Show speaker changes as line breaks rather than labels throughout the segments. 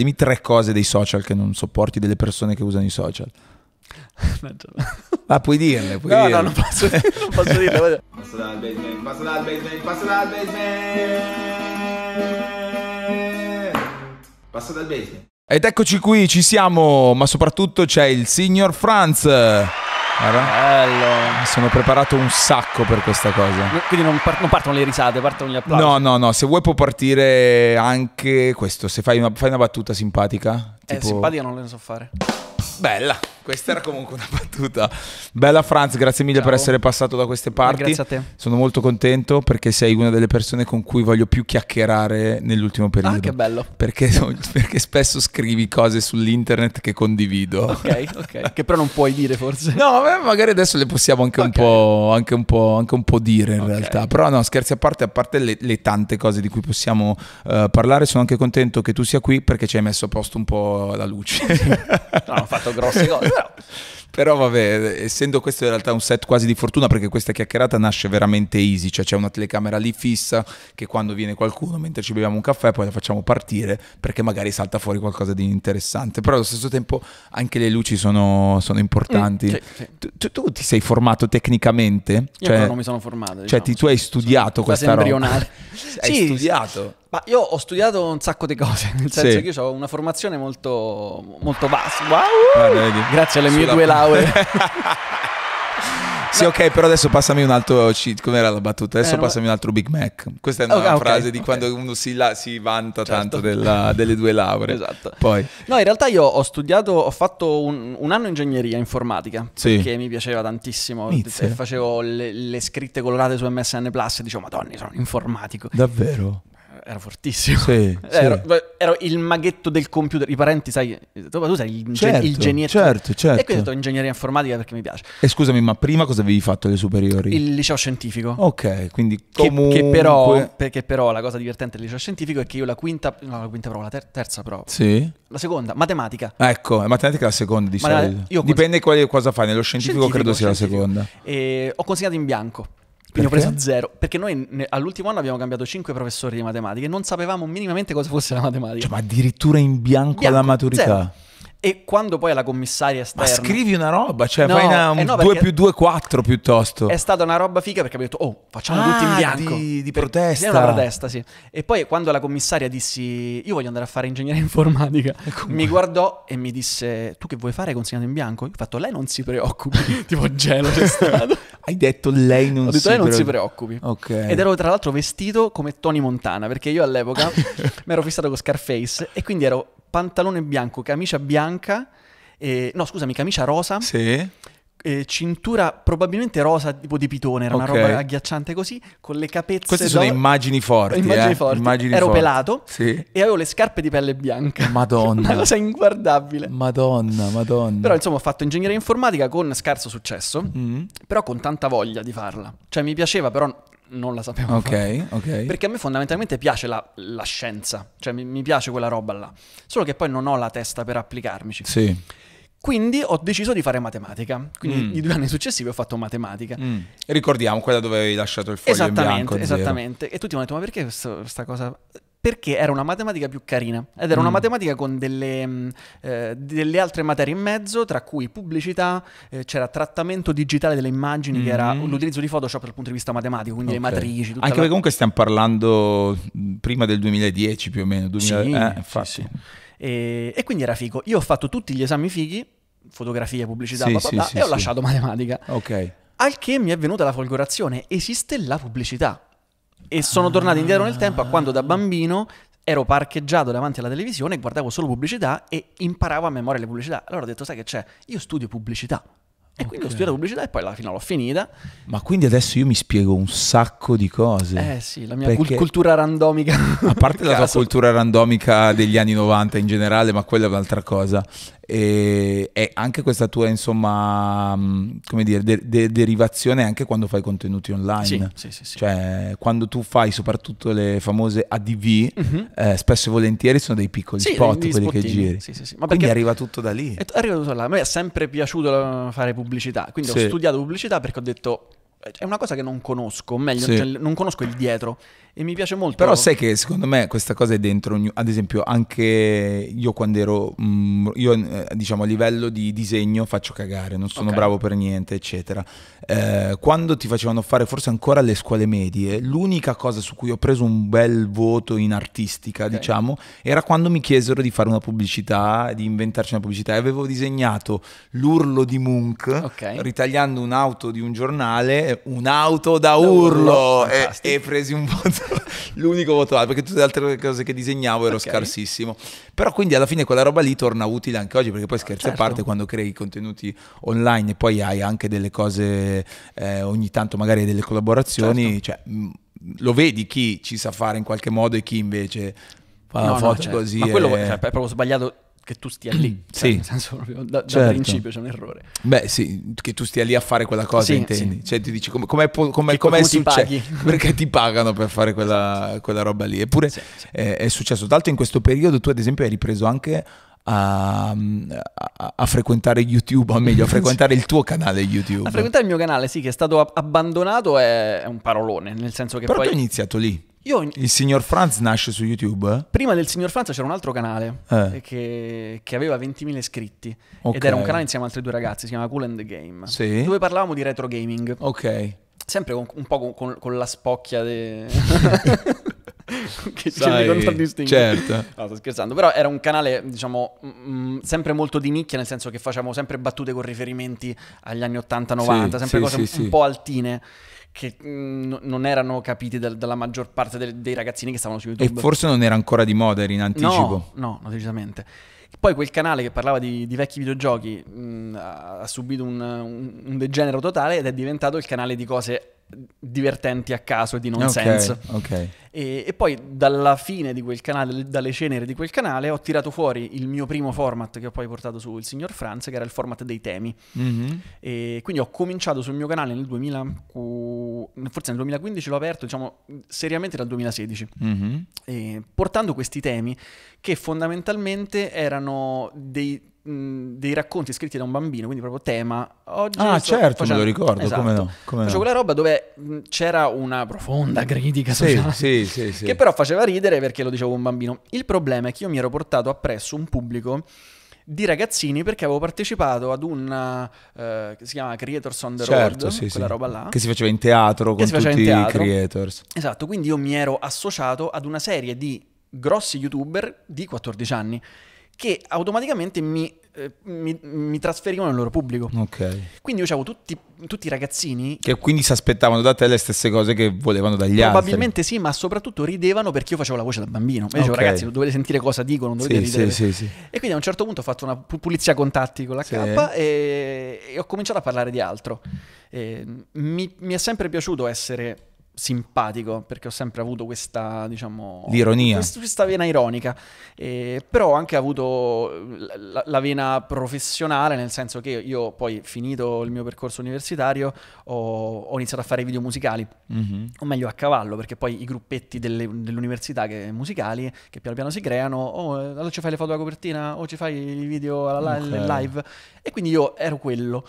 Dimmi tre cose dei social che non sopporti delle persone che usano i social. Ah, puoi dirle, puoi
no,
dirle.
no, non posso, non posso dirlo.
Passo dal basement, passo dal basement, passo dal basement. Passo dal basement.
Ed eccoci qui, ci siamo, ma soprattutto c'è il signor Franz.
Bello.
sono preparato un sacco per questa cosa.
Quindi non, par- non partono le risate, partono gli applausi.
No, no, no, se vuoi può partire anche questo, se fai una, fai una battuta simpatica.
Eh,
tipo-
simpatica non le so fare.
Bella, questa era comunque una battuta. Bella Franz, grazie mille
Ciao.
per essere passato da queste parti.
grazie a te.
Sono molto contento perché sei una delle persone con cui voglio più chiacchierare nell'ultimo periodo.
Ah, che bello.
Perché, perché spesso scrivi cose sull'internet che condivido.
Ok, ok. che però non puoi dire forse.
No, beh, magari adesso le possiamo anche, un,
Ok.
po', anche, un, po', anche un po' dire in
Ok.
realtà. Però no, scherzi a parte, a parte le, le tante cose di cui possiamo eh, parlare, sono anche contento che tu sia qui perché ci hai messo a posto un po' la luce.
No, hanno fatto grosse cose. Però
Però vabbè, essendo questo in realtà un set quasi di fortuna perché questa chiacchierata nasce veramente easy, cioè c'è una telecamera lì fissa che quando viene qualcuno mentre ci beviamo un caffè poi la facciamo partire perché magari salta fuori qualcosa di interessante, però allo stesso tempo anche le luci sono, sono importanti.
Mm, sì, sì.
Tu, tu- tu ti sei formato tecnicamente?
io
Cioè,
non mi sono formato.
cioè
diciamo.
ti- tu hai studiato
Fase
questa roba?
embrionale.
hai
Sì,
studiato?
Ma io ho studiato un sacco di cose, nel senso
Sì.
che io ho una formazione molto, molto vasta. Wow!
Guarda, vedi?
Grazie alle mie due lauree.
Sì, ok, però adesso passami un altro. cheat. Com'era la battuta? Adesso
Eh,
passami un altro Big Mac. Questa è una
Ok, ok,
frase di
ok.
quando uno si, la- si vanta
Certo.
tanto della- delle due lauree.
Esatto.
Poi,
No, in realtà io ho studiato, ho fatto un, un anno ingegneria informatica
Sì.
perché mi piaceva tantissimo
Mizze.
facevo le, le scritte colorate su MSN Plus e dicevo, madonna, sono informatico.
davvero?
Era fortissimo.
Sì, sì.
Ero, ero il maghetto del computer, i parenti, sai, tu, sei il,
Certo,
il genietto.
certo, certo.
E quindi ho detto ingegneria informatica perché mi piace.
E scusami, ma prima cosa avevi fatto alle superiori?
Il liceo scientifico.
Ok, quindi
Che,
comunque...
che però, perché però la cosa divertente del liceo scientifico è che io la quinta, no la quinta prova, la ter- terza prova,
Sì?
la seconda, matematica.
Ecco, la matematica è la seconda di solito. Dipende quale, cosa fai. Nello scientifico, credo sia
scientifico.
la seconda.
E ho consegnato in bianco. Quindi
Perché?
ho preso zero. Perché noi ne- all'ultimo anno abbiamo cambiato cinque professori di matematica e non sapevamo minimamente cosa fosse la matematica.
Cioè, ma addirittura in bianco, alla
Bianco,
maturità.
zero. E quando poi alla commissaria
Ma
esterna...
scrivi una roba, cioè
No,
fai una, un
eh no,
2
perché-
più 2, 4 piuttosto.
È stata una roba figa perché abbiamo detto, oh, facciamo
Ah,
tutti in bianco.
di- di protesta.
È una protesta, sì. E poi quando la commissaria dissi, io voglio andare a fare ingegneria informatica, mi guardò e mi disse, tu che vuoi fare consegnato in bianco? Io ho fatto, lei non si preoccupi. tipo gelo c'è stato.
Hai detto lei non
detto,
si
lei non si
preoccupi.
preoccupi.
Ok.
Ed ero tra l'altro vestito come Tony Montana, perché io all'epoca mi ero fissato con Scarface e quindi ero pantalone bianco, camicia bianca, e- no scusami, camicia rosa,
Sì.
Eh, cintura probabilmente rosa tipo di pitone, era
Ok.
una roba agghiacciante così, con le capezze
Queste sono
d'oro-
immagini forti.
immagini
eh?
forti.
Immagini
Ero
forti.
pelato
Sì.
e avevo le scarpe di pelle bianca.
Madonna.
Una cosa inguardabile.
Madonna, madonna.
Però insomma ho fatto ingegneria informatica con scarso successo,
Mm.
però con tanta voglia di farla. Cioè mi piaceva però non la sapevo fare.
Ok, ok.
Perché a me fondamentalmente piace la, la scienza, cioè mi, mi piace quella roba là. Solo che poi non ho la testa per applicarmici.
Sì.
Quindi ho deciso di fare matematica. Quindi
Mm.
i due anni successivi ho fatto matematica.
Mm. Ricordiamo quella dove avevi lasciato il foglio in
Esattamente,
bianco. zero.
esattamente. E tutti mi hanno detto, ma perché questa cosa? Perché era una matematica più carina. Ed era una
Mm.
matematica con delle, mh, eh, delle altre materie in mezzo, tra cui pubblicità, eh, c'era trattamento digitale delle immagini, che era
Mhm.
l'utilizzo di Photoshop dal punto di vista matematico, quindi
Ok.
le matrici,
Anche
la-
perché comunque stiamo parlando mh, prima del 2010 più o meno. 2000,
Sì,
eh,
sì,
infatti.
sì. E, e quindi era figo. Io ho fatto tutti gli esami fighi, fotografia, pubblicità,
Sì,
bla bla bla,
sì,
e ho
sì.
lasciato matematica.
Ok.
Al che mi è venuta la folgorazione, esiste la pubblicità. E sono tornato indietro nel tempo a quando da bambino ero parcheggiato davanti alla televisione, guardavo solo pubblicità e imparavo a memoria le pubblicità. Allora ho detto, sai che c'è? Io studio pubblicità. E quindi ho
Ok.
studiato pubblicità e poi alla fine l'ho finita.
Ma quindi adesso io mi spiego un sacco di cose.
Eh sì, la mia
Perché-
cultura randomica.
A parte la tua cultura randomica degli anni 90 in generale, ma quella è un'altra cosa. E, e anche questa tua, insomma, mh, come dire, de- de- derivazione anche quando fai contenuti online.
Sì, sì, sì. sì.
Cioè, quando tu fai soprattutto le famose ADV,
Mhm.
eh, spesso e volentieri sono dei piccoli
Sì,
spot quelli che
spottini.
giri.
Sì, sì, sì. Ma
Quindi
perché-
arriva tutto da lì.
È arrivato là. A me è sempre piaciuto eh, fare pubblicità, quindi ho studiato pubblicità perché ho detto è una cosa che non conosco, meglio,
Sì.
cioè, non conosco il dietro e mi piace molto.
Però sai che secondo me questa cosa è dentro, ad esempio anche io quando ero, mm, io eh, diciamo a livello di disegno faccio cagare, non sono
Ok.
bravo per niente, eccetera. Eh, quando ti facevano fare forse ancora alle scuole medie, l'unica cosa su cui ho preso un bel voto in artistica,
Ok.
diciamo, era quando mi chiesero di fare una pubblicità, di inventarci una pubblicità e avevo disegnato l'urlo di Munch
Ok.
ritagliando un'auto di un giornale, un'auto da,
Da
urlo,
urlo,
e, e presi un voto, l'unico voto alto, perché tutte le altre cose che disegnavo ero
Ok.
scarsissimo. Però quindi alla fine quella roba lì torna utile anche oggi, perché poi scherzi
Certo.
a parte, quando crei contenuti online e poi hai anche delle cose, eh, ogni tanto magari delle collaborazioni,
Certo.
cioè, mh, lo vedi chi ci sa fare in qualche modo e chi invece fa
No, no,
foto
cioè,
così.
Ma quello cioè, è proprio sbagliato che tu stia lì.
Sì.
Cioè, nel senso proprio, da, da
Certo.
principio c'è un errore.
Beh, sì, che tu stia lì a fare quella cosa,
Sì,
intendi?
sì.
Cioè, ti dici come, com'è, com'è, com'è
qualcuno ti
succe-
paghi.
Perché ti pagano per fare quella, quella roba lì. Eppure. È, è successo. Tra l'altro, in questo periodo, tu, ad esempio, hai ripreso anche a, a- a frequentare YouTube, o meglio, a frequentare il tuo canale YouTube.
A frequentare il mio canale, sì, che è stato ab- abbandonato è, è un parolone, nel senso che
Però
poi
tu hai iniziato lì.
Io
Il signor Franz nasce su YouTube? eh?
prima del signor Franza c'era un altro canale
Eh.
che, che aveva 20.000 iscritti
Ok.
ed era un canale insieme ad altri due ragazzi, si chiama Cool and the Game,
Sì.
dove parlavamo di retro gaming,
Ok.
sempre con- un po' con, con- con la spocchia de... che ci
Sai,
contraddistingue.
certo.
No, sto scherzando, però era un canale, diciamo, mm, sempre molto di nicchia, nel senso che facevamo sempre battute con riferimenti agli anni 80-90,
Sì,
sempre
sì,
cose un, un po' altine che mm, no- non erano capiti dal- dalla maggior parte del- dei ragazzini che stavano su
E
YouTube.
forse non era ancora di moda, era in anticipo.
No, no, no, decisamente. Poi quel canale che parlava di, di vecchi videogiochi mh, ha, ha subito un, un- un degenero totale ed è diventato il canale di cose divertenti a caso e di nonsense.
Ok, ok.
E, e poi dalla fine di quel canale, dalle ceneri di quel canale, ho tirato fuori il mio primo format che ho poi portato su il signor Franz, che era il format dei temi.
Mhm.
E quindi ho cominciato sul mio canale nel 2000, forse nel 2015 l'ho aperto, diciamo seriamente dal 2016
Mhm.
eh, portando questi temi che fondamentalmente erano dei, mh, dei racconti scritti da un bambino, quindi proprio tema. Oggi
Ah,
sto
certo,
facendo-
me lo ricordo,
Esatto.
come no, come
Facevo
no.
quella roba dove mh, c'era una profonda critica sociale.
sì, sì, sì.
Che però faceva ridere perché lo dicevo un bambino. Il problema è che io mi ero portato appresso un pubblico di ragazzini perché avevo partecipato ad un eh, che si chiama Creators on the
Certo,
Road,
sì,
quella
sì.
roba là.
Che si faceva in teatro con tutti i creators.
Esatto, quindi io mi ero associato ad una serie di grossi youtuber di 14 anni che automaticamente mi, eh, mi- mi trasferivano nel loro pubblico.
Ok.
Quindi io avevo tutti, tutti i ragazzini,
Che quindi si aspettavano da te le stesse cose che volevano dagli
probabilmente sì, ma soprattutto ridevano perché io facevo la voce da bambino. E dicevo,
Ok.
ragazzi, dovete sentire cosa dicono, non
altri.
dovete
Sì,
ridere.
sì, sì.
E quindi a un certo punto ho fatto una pu- pulizia contatti con la
Sì.
K e, e ho cominciato a parlare di altro. Mi, mi è sempre piaciuto essere simpatico perché ho sempre avuto questa, diciamo,
L'ironia.
quest- questa vena ironica, Eh, però ho anche avuto la, la vena professionale, nel senso che io poi finito il mio percorso universitario ho, ho iniziato a fare video musicali
Mhm.
o meglio a cavallo, perché poi i gruppetti delle, dell'università che, musicali che piano piano si creano, oh, allora ci fai le foto alla copertina, o ci fai i video alla li-
Ok.
nel live, e quindi io ero quello.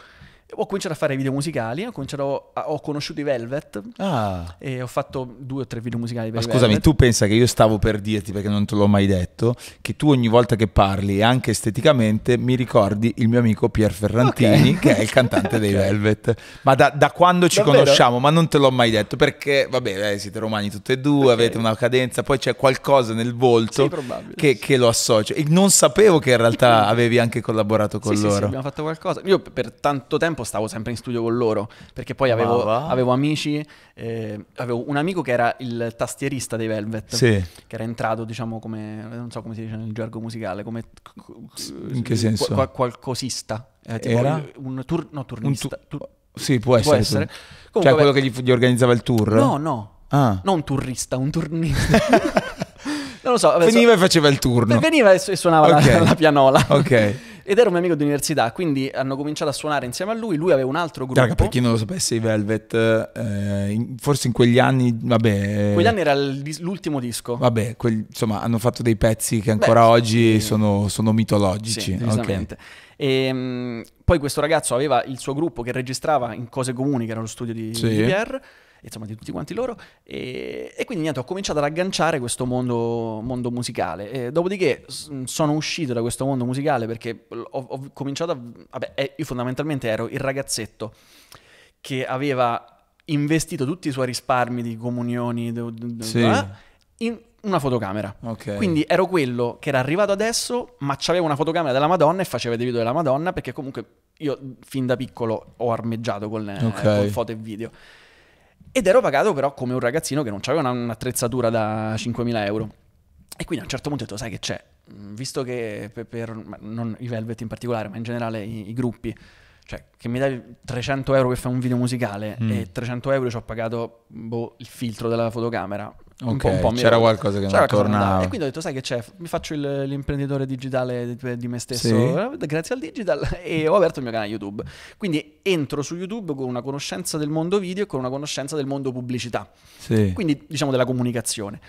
Ho cominciato a fare video musicali, ho, cominciato a- ho conosciuto i Velvet
Ah.
e ho fatto due o tre video musicali per
Ma scusami,
Velvet.
tu pensa che io stavo per dirti, perché non te l'ho mai detto, che tu ogni volta che parli, anche esteticamente, mi ricordi il mio amico Pier Ferrantini,
Ok.
che è il cantante dei. Velvet. Ma da, da quando ci
Davvero?
conosciamo, ma non te l'ho mai detto, perché, vabbè, eh, siete romani tutti e due,
Ok.
avete una cadenza, poi c'è qualcosa nel volto
Sì,
che, che lo associo. E non sapevo che in realtà avevi anche collaborato con
Sì, sì, sì,
loro.
abbiamo fatto qualcosa. Io per tanto tempo stavo sempre in studio con loro, perché poi avevo, avevo amici, eh, avevo un amico che era il tastierista dei Velvet.
Sì.
che era entrato, diciamo, come non so come si dice nel gergo musicale, come
In che senso?
Qua- qua- qualcosista. Eh,
Era?
un tur- no,
Un
turnista.
tu-
tur-
Sì, può essere.
può essere.
Cioè
Comunque,
quello
vabbè,
che gli, gli organizzava il tour?
No, no,
Ah.
non un turrista, un turnista. non lo so. vabbè, so-
Veniva e faceva il turno.
Veniva e su- e suonava la-
Ok.
la, pianola.
Ok.
Ed era un mio amico di università, quindi hanno cominciato a suonare insieme a lui. Lui aveva un altro gruppo.
Raga, per chi non lo sapesse, i Velvet, eh, in- forse in quegli anni, vabbè, eh,
Quegli anni era l'ultimo disco.
vabbè, quel- insomma, hanno fatto dei pezzi che ancora
Beh,
oggi
sì.
sono, sono mitologici.
Sì,
ok.
decisamente. Ehm, poi questo ragazzo aveva il suo gruppo che registrava in cose comuni, che era lo studio di,
Sì.
di Pierre, insomma di tutti quanti loro, e, e quindi niente, ho cominciato ad agganciare questo mondo, mondo musicale. E dopodiché s- sono uscito da questo mondo musicale perché ho, ho cominciato a... Vabbè, eh, io fondamentalmente ero il ragazzetto che aveva investito tutti i suoi risparmi di comunioni de- de-
Sì.
eh, in una fotocamera.
Ok.
Quindi ero quello che era arrivato adesso, ma c'aveva una fotocamera della Madonna e faceva dei video della Madonna, perché comunque io fin da piccolo ho armeggiato con, eh,
Ok.
con foto e video. Ed ero pagato però come un ragazzino che non aveva una- un'attrezzatura da 5.000 euro. E quindi a un certo punto ho detto, sai che c'è? Mm, Visto che per, per- non i Velvet in particolare, ma in generale i, i gruppi, cioè che mi dai 300 euro per fare un video musicale
Mm.
e 300 euro ci ho pagato boh, il filtro della fotocamera. Un
Ok,
po', un po'
c'era qualcosa che non
qualcosa che
tornava.
E quindi ho detto, sai che c'è? Mi faccio il- l'imprenditore digitale di, di me stesso
Sì.
eh, grazie al digital e ho aperto il mio canale YouTube. Quindi entro su YouTube con una conoscenza del mondo video e con una conoscenza del mondo pubblicità
Sì.
quindi diciamo della comunicazione.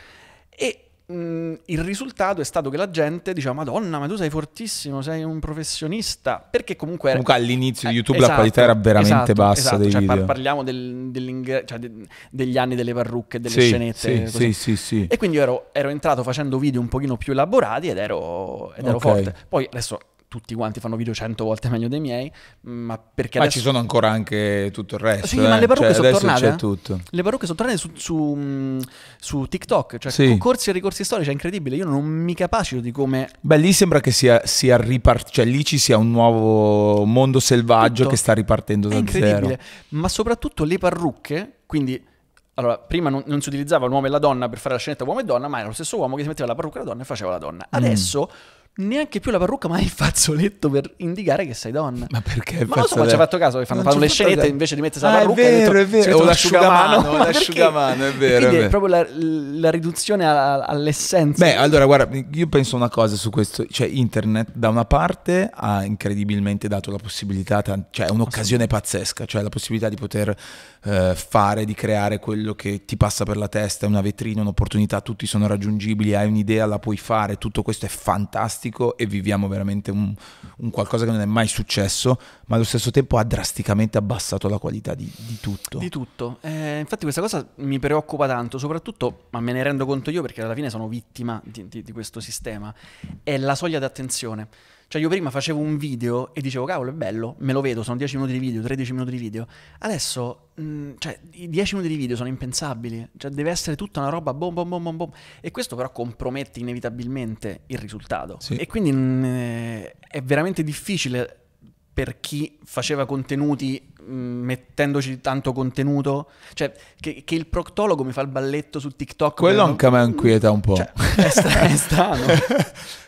E mh, il risultato è stato che la gente diceva: Madonna, ma tu sei fortissimo, sei un professionista. Perché comunque. era-
Comunque all'inizio di
Eh,
YouTube
esatto,
la qualità era veramente
esatto,
bassa
esatto.
dei
Cioè,
video.
parliamo del- cioè, de- degli anni delle parrucche, delle
sì,
scenette.
sì, sì, sì.
E quindi ero, ero entrato facendo video un pochino più elaborati ed ero, ed ero
Ok.
forte. Poi adesso tutti quanti fanno video cento volte meglio dei miei, ma perché
Ma
adesso...
ci sono ancora anche tutto il resto.
Sì, ma
eh.
le parrucche
Cioè,
sono tornate,
c'è
eh?
tutto.
Le parrucche sono tornate su, su, mh, su TikTok, cioè
Sì.
corsi e ricorsi storici, è incredibile. Io non mi capacito di come.
Beh, lì sembra che sia, sia ripartito, cioè lì ci sia un nuovo mondo selvaggio
Tutto.
che sta ripartendo
È
da
incredibile.
zero.
Ma soprattutto le parrucche, quindi. Allora, prima non, non si utilizzava l'uomo e la donna per fare la scenetta uomo e donna, ma era lo stesso uomo che si metteva la parrucca e la donna e faceva la
Mm.
donna. Adesso neanche più la parrucca, ma il fazzoletto per indicare che sei donna.
Ma perché?
Ma non so, ma ci hai fatto caso che fanno, fanno le scenette invece di mettersi la
Ah, è
parrucca
vero,
hai detto-
è vero. O l'asciugamano, l'asciugamano, è vero,
quindi
è
è
vero.
proprio la, la riduzione a- all'essenza.
Beh, allora, guarda, io penso una cosa su questo, cioè internet da una parte ha incredibilmente dato la possibilità, cioè è un'occasione pazzesca, cioè la possibilità di poter eh, fare, di creare quello che ti passa per la testa, è una vetrina, un'opportunità, tutti sono raggiungibili, hai un'idea, la puoi fare, tutto questo è fantastico e viviamo veramente un, un qualcosa che non è mai successo, ma allo stesso tempo ha drasticamente abbassato la qualità di, di tutto.
Di tutto. Eh, infatti questa cosa mi preoccupa tanto, soprattutto, ma me ne rendo conto io perché alla fine sono vittima di, di- di questo sistema, è la soglia d'attenzione. Cioè io prima facevo un video e dicevo, cavolo, è bello, me lo vedo, sono 10 minuti di video, 13 minuti di video. Adesso, mh, cioè, i 10 minuti di video sono impensabili. Cioè deve essere tutta una roba bom bom bom bom bom. E questo però compromette inevitabilmente il risultato.
Sì.
E quindi mh, eh, è veramente difficile per chi faceva contenuti mh, mettendoci tanto contenuto, cioè che, che il proctologo mi fa il balletto su TikTok.
Quello anche a me inquieta un po'.
Cioè, è, stra- è strano.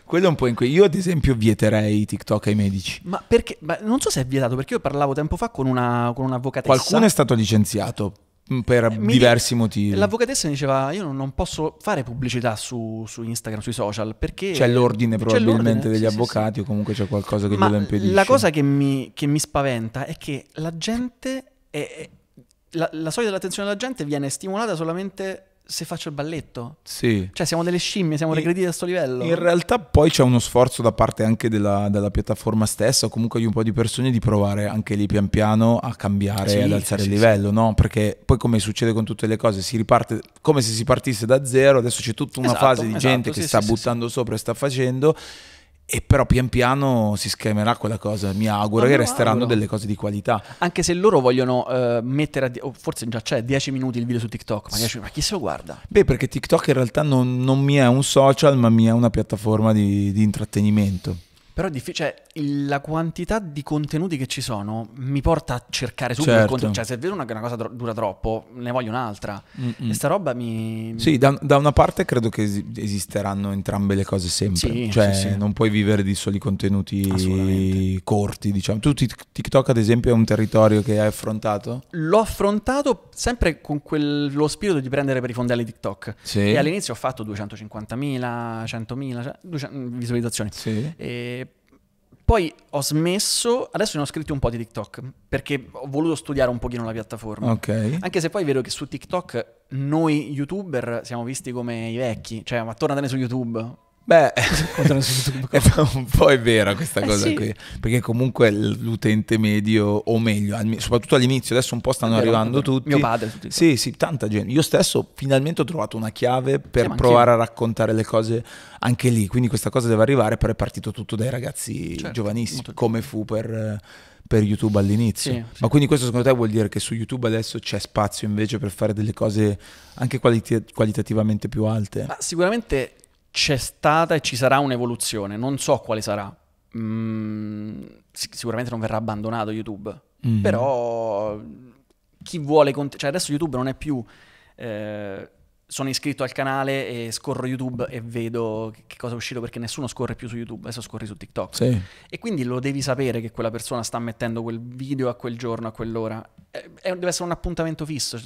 Quello è un po' inquieta. Io ad esempio vieterei TikTok ai medici.
Ma perché? ma non so se è vietato, perché io parlavo tempo fa con una con un'avvocatessa.
Qualcuno è stato licenziato per
Eh, mi
diversi
di-
motivi.
L'avvocatessa mi diceva: Io non, posso fare pubblicità su, su Instagram, sui social perché.
C'è l'ordine probabilmente
l'ordine,
degli
sì, sì, sì.
avvocati o comunque c'è qualcosa che
Ma
glielo impedisce.
la cosa che mi, che mi spaventa è che la gente. È, è- la, la soglia dell'attenzione della gente viene stimolata solamente se faccio il balletto.
Sì.
Cioè, siamo delle scimmie, siamo regrediti a sto livello.
In realtà poi c'è uno sforzo da parte anche della, della piattaforma stessa o comunque di un po' di persone di provare anche lì pian piano a cambiare
Sì,
e ad
sì,
alzare
sì,
il
sì.
livello, no? Perché poi come succede con tutte le cose, si riparte come se si partisse da zero, adesso c'è tutta una
Esatto,
fase di
esatto,
gente
sì,
che
sì,
sta
sì,
buttando sopra e sta facendo e però pian piano si schemerà quella cosa. Mi auguro
Ma
che resteranno
auguro.
delle cose di qualità.
Anche se loro vogliono eh, mettere, a di- forse già c'è 10 minuti il video su TikTok, ma, 10 ma chi se lo guarda?
Beh, perché TikTok in realtà non, non mi è un social, ma mi è una piattaforma di, di intrattenimento.
Però è difficile, cioè, la quantità di contenuti che ci sono mi porta a cercare subito il
Certo.
contenuto. Cioè, se vedo una, una cosa tro- dura troppo, ne voglio un'altra.
Mm-mm.
E sta roba mi...
Sì, da, da una parte credo che esi- esisteranno entrambe le cose sempre.
Sì,
cioè,
sì, sì.
non puoi vivere di soli contenuti corti, diciamo. Tu Tik- TikTok, ad esempio, è un territorio che hai affrontato?
L'ho affrontato sempre con quello spirito di prendere per i fondelli TikTok.
Sì.
E all'inizio ho fatto 250.000, 100.000 cioè, 200 visualizzazioni.
Sì.
E poi ho smesso, adesso ne ho scritti un po' di TikTok, perché ho voluto studiare un pochino la piattaforma.
Ok.
Anche se poi vedo che su TikTok noi youtuber siamo visti come i vecchi, cioè ma tornatene su YouTube.
Beh, è un po' è vera questa
Eh
cosa
sì.
qui, perché comunque l'utente medio, o meglio, soprattutto all'inizio, adesso un po' stanno
vero,
arrivando tutti.
Mio padre TikTok.
Sì, sì, tanta gente. Io stesso finalmente ho trovato una chiave per
Sì,
provare a raccontare le cose anche lì, quindi questa cosa deve arrivare, però è partito tutto dai ragazzi
Certo,
giovanissimi, come fu per, per YouTube all'inizio.
Sì, sì.
Ma quindi questo secondo te vuol dire che su YouTube adesso c'è spazio invece per fare delle cose anche qualiti- qualitativamente più alte?
Ma sicuramente c'è stata e ci sarà un'evoluzione, non so quale sarà. Mm, sic- sicuramente non verrà abbandonato YouTube,
Mm.
però chi vuole... cont- cioè adesso YouTube non è più... eh, sono iscritto al canale e scorro YouTube e vedo che cosa è uscito perché nessuno scorre più su YouTube, adesso scorri su TikTok.
Sì.
E quindi lo devi sapere che quella persona sta mettendo quel video a quel giorno, a quell'ora. Eh, è- deve essere un appuntamento fisso.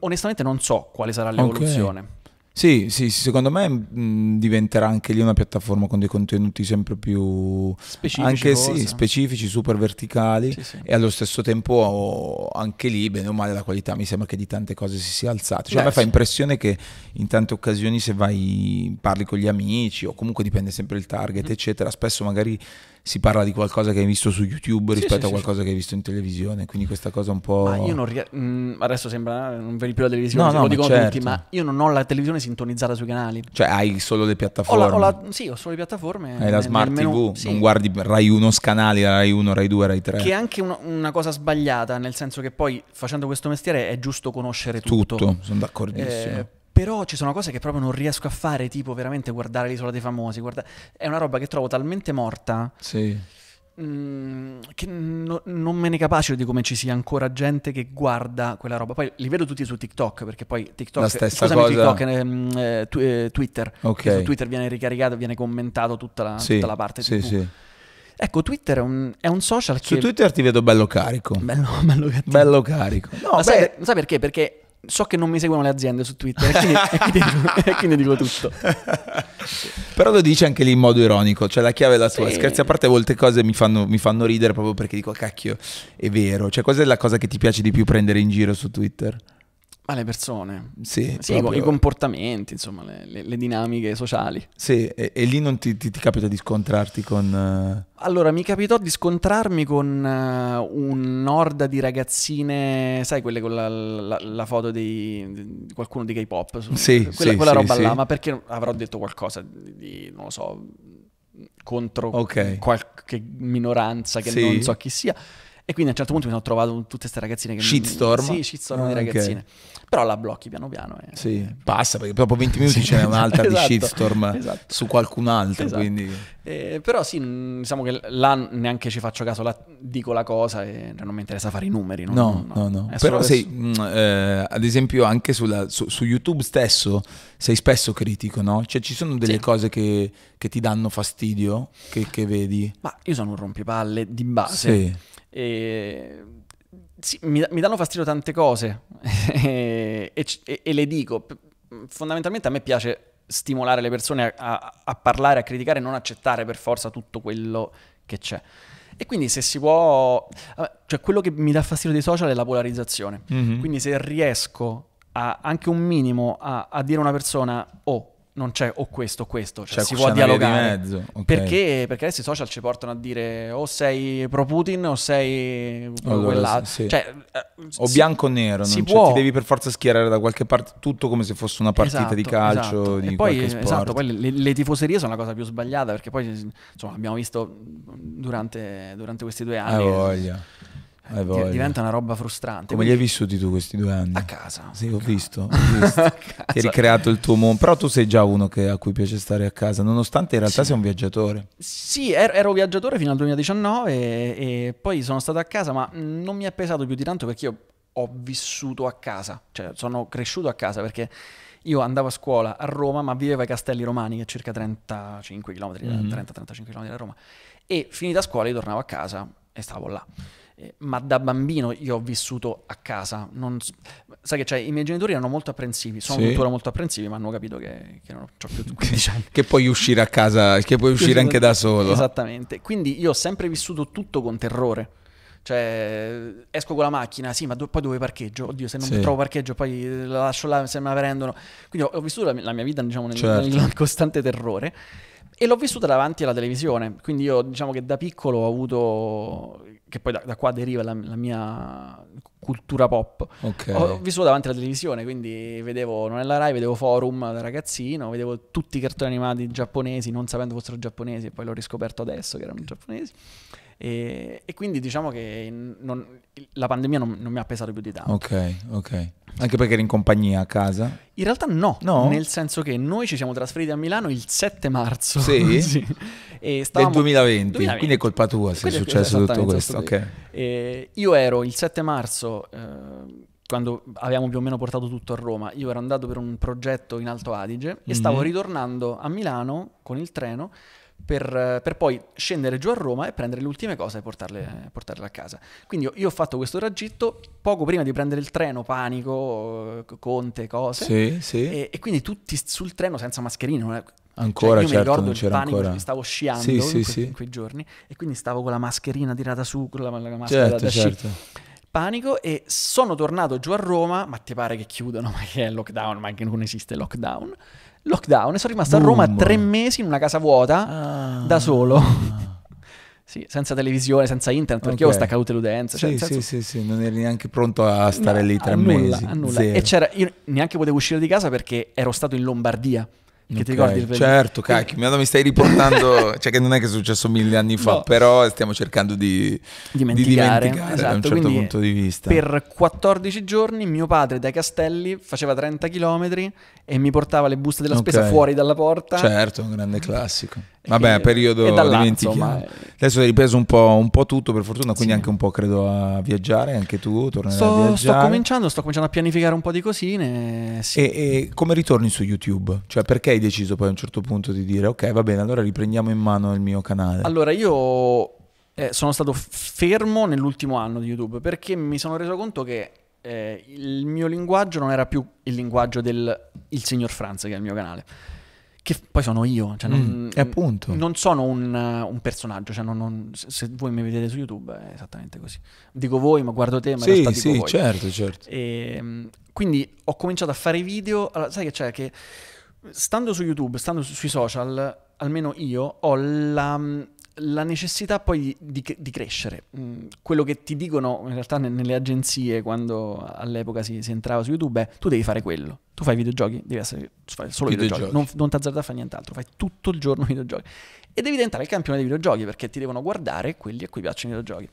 Onestamente non so quale sarà l'evoluzione.
Sì, sì, sì, secondo me mh, diventerà anche lì una piattaforma con dei contenuti sempre più
Specifici
anche sì, specifici, super verticali
Sì, sì.
e allo stesso tempo anche lì, bene o male, la qualità mi sembra che di tante cose si sia alzata. Cioè, a me fa impressione che in tante occasioni se vai, parli con gli amici o comunque dipende sempre il target,
Mm-hmm.
eccetera, spesso magari si parla di qualcosa che hai visto su YouTube
Sì,
rispetto
sì,
a
sì,
qualcosa che hai visto in televisione, quindi questa cosa un po'...
Ma io non ries- mm, adesso sembra eh, non vedi più la televisione,
No, no,
lo dicono
certo.
tutti, ma io non ho la televisione sintonizzata sui canali.
Cioè hai solo le
Ho
piattaforme.
la, ho la- sì, ho solo le piattaforme.
Hai la
nel-
smart
nel menu-
TV,
sì.
non guardi Rai 1 scanali, Rai 1, Rai 2, Rai 3.
Che è anche una, una cosa sbagliata, nel senso che poi facendo questo mestiere è giusto conoscere tutto.
Tutto, sono d'accordissimo.
Eh, però ci sono cose che proprio non riesco a fare, tipo veramente guardare l'isola dei famosi. guarda- È una roba che trovo talmente morta
sì.
mm, che no- non me ne capacito di come ci sia ancora gente che guarda quella roba. Poi li vedo tutti su TikTok, perché poi TikTok,
La stessa
scusami,
cosa.
TikTok, ehm, eh, tu- eh, Twitter.
Ok.
Su Twitter viene ricaricato, viene commentato tutta la,
Sì,
tutta la parte
sì,
TV.
sì.
Ecco, Twitter è un, è un social
Su
che...
Twitter ti vedo bello carico.
Bello, bello.
Bello carico. No,
sai, sai perché? Perché so che non mi seguono le aziende su Twitter e quindi, e quindi dico, e quindi dico tutto.
però lo dici anche lì in modo ironico, cioè la chiave è la tua.
Sì.
Scherzi a parte, molte cose mi fanno, mi fanno ridere proprio perché dico, cacchio, è vero. Cioè, cos'è la cosa che ti piace di più prendere in giro su Twitter?
Ma le persone.
Sì,
Sì, i-
proprio-
i comportamenti, insomma, le, le- le dinamiche sociali.
sì, e, e lì non ti, ti- ti capita di scontrarti con... eh,
Allora, mi capitò di scontrarmi con eh, un'orda di ragazzine, sai, quelle con la, la- la foto di, di qualcuno di K-pop.
Sì,
quella,
sì,
quella roba là, ma perché avrò detto qualcosa di, di, non lo so, contro
Ok.
qualche minoranza che non so chi sia. E quindi a un certo punto mi sono trovato tutte queste ragazzine che...
Shitstorm?
Sì, shitstorm di
Ah, ok.
ragazzine. Però la blocchi piano piano. E...
Sì, passa perché dopo 20 minuti
Sì,
ce n'è un'altra
esatto,
di shitstorm
esatto.
su qualcun altro,
Esatto.
quindi...
Eh, però sì, mh, diciamo che là neanche ci faccio caso, là dico la cosa e non mi interessa fare i numeri. non-
No, no, no.
È
Però sei,
adesso-
mh, eh, ad esempio, anche sulla- su, su YouTube stesso sei spesso critico, no? Cioè ci sono delle
Sì.
cose che, che ti danno fastidio, che, che vedi?
Ma io sono un rompipalle di base.
Sì.
E... sì, mi, mi danno fastidio tante cose e, e e- le dico. Fondamentalmente a me piace stimolare le persone a, a- a parlare, a criticare e non accettare per forza tutto quello che c'è. E quindi se si può... Cioè quello che mi dà fastidio dei social è la polarizzazione.
Mhm.
Quindi se riesco a, anche un minimo a, a dire a una persona, oh, non c'è o questo o questo, cioè
C'è-
si può
di
dialogare.
mezzo, ok.
Perché, perché adesso i social ci portano a dire o sei pro Putin o sei
Allora,
quell'altro.
sì.
Cioè,
O
si-
bianco o nero,
si può.
ti devi per forza schierare da qualche parte, tutto come se fosse una partita
Esatto,
di calcio,
esatto.
di
e poi, esatto, poi le, le tifoserie sono la cosa più sbagliata perché poi insomma abbiamo visto durante, durante questi due anni che
voglia, voglia.
Diventa una roba frustrante.
Come li hai vissuti tu questi due anni?
A casa.
Sì, ho visto, ho visto. Ti hai
casa.
ricreato il tuo mondo, però tu sei già uno che- a cui piace stare a casa, nonostante in realtà
Sì.
sei un viaggiatore.
Sì, ero, ero viaggiatore fino al 2019 e, e poi sono stato a casa, ma non mi è pesato più di tanto perché io ho vissuto a casa, cioè sono cresciuto a casa perché io andavo a scuola a Roma, ma vivevo ai Castelli Romani, che è circa 35 km,
Mhm.
30-35 km da Roma, e finita scuola io tornavo a casa e stavo là. Eh, Ma da bambino io ho vissuto a casa, non sai che cioè, i miei genitori erano molto apprensivi, sono
Sì.
tuttora molto apprensivi, ma hanno capito che, che non ho più 15 anni.
Che puoi uscire a casa, che puoi uscire anche da solo.
Esattamente. Quindi io ho sempre vissuto tutto con terrore. Cioè, esco con la macchina, sì, ma do- poi dove parcheggio? Oddio, se non
Sì.
trovo parcheggio, poi la lascio là, se me la prendono. Quindi ho, ho vissuto la mia, la mia vita, diciamo, nel,
Certo.
nel costante terrore. E l'ho vissuta davanti alla televisione. Quindi io, diciamo che da piccolo ho avuto. Che poi da, da qua deriva la, la mia cultura pop.
Ok.
Ho vissuto davanti alla televisione, quindi vedevo nella Rai, vedevo Forum da ragazzino, vedevo tutti i cartoni animati giapponesi, non sapendo fossero giapponesi, e poi l'ho riscoperto adesso che erano giapponesi. E, e quindi diciamo che non- la pandemia non, non mi ha pesato più di tanto.
Ok, ok. Anche perché eri in compagnia a casa?
In realtà no,
No?
nel senso che noi ci siamo trasferiti a Milano il 7 marzo.
Sì?
E
Del
stavamo-
2020.
2020.
Quindi è colpa tua se è successo tutto questo.
è stato
Ok.
E io ero il 7 marzo, eh, quando avevamo più o meno portato tutto a Roma, io ero andato per un progetto in Alto Adige e stavo
Mhm.
ritornando a Milano con il treno per, per poi scendere giù a Roma e prendere le ultime cose e portarle, portarle a casa. Quindi io, io ho fatto questo tragitto poco prima di prendere il treno, panico, conte, cose.
Sì, sì.
E, e quindi tutti sul treno senza è-
Ancora,
cioè, io mi
certo,
ricordo
non
il
c'era
panico,
ancora.
stavo sciando
Sì,
in, que-
sì.
in quei giorni e quindi stavo con la mascherina tirata su, con la, la maschera
Certo,
da sci.
certo.
Panico e sono tornato giù a Roma, ma ti pare che chiudono, ma che è lockdown, ma che non esiste lockdown. Lockdown e sono rimasto a Roma
Boom.
tre mesi in una casa vuota
Ah.
da solo. Sì, senza televisione, senza internet, perché
Ok.
ho staccato utenze. cioè,
Sì,
senso-
sì, sì, sì, non eri neanche pronto a stare
No,
lì
a
tre
nulla,
mesi.
a nulla.
Zero.
E c'era, io neanche potevo uscire di casa perché ero stato in Lombardia. Che ti
Ok,
ricordi? il-
Certo, cacchio, mi stai riportando, cioè che non è che è successo mille anni fa,
No.
però stiamo cercando di
dimenticare,
di dimenticare da un
esatto,
certo punto di vista.
Per 14 giorni mio padre dai Castelli faceva 30 km e mi portava le buste della spesa
Ok.
fuori dalla porta.
Certo, un grande classico. Vabbè, periodo dimentichiamo.
eh,
Adesso hai ripreso un po', un po' tutto per fortuna, quindi
Sì.
anche un po' credo a viaggiare, anche tu tornerai a
Sto, sto
viaggiare.
cominciando, sto cominciando a pianificare un po' di cosine. Sì.
E, e come ritorni su YouTube? Cioè perché hai deciso poi a un certo punto di dire ok va bene allora riprendiamo in mano il mio canale?
Allora, io eh, sono stato fermo nell'ultimo anno di YouTube perché mi sono reso conto che eh, il mio linguaggio non era più il linguaggio del il signor Franz, che è il mio canale. Che poi sono io, cioè non,
Mm,
non sono un, un personaggio. Cioè non- non- se- voi mi vedete su YouTube è esattamente così. Dico voi, ma guardo te, ma in
sì,
dico
sì,
voi.
certo, certo.
E, mm, quindi ho cominciato a fare video. Allora, sai che c'è? Che stando su YouTube, stando su- sui social, almeno io ho la, la necessità poi di, di- crescere. Mm, Quello che ti dicono in realtà ne- nelle agenzie quando all'epoca si, si entrava su YouTube è tu devi fare quello. Tu fai videogiochi, devi essere fai solo
Videogiochi.
videogiochi, non, non ti azzardare a fare nient'altro, fai tutto il giorno videogiochi. E devi diventare il campione dei videogiochi perché ti devono guardare quelli a cui piacciono i videogiochi.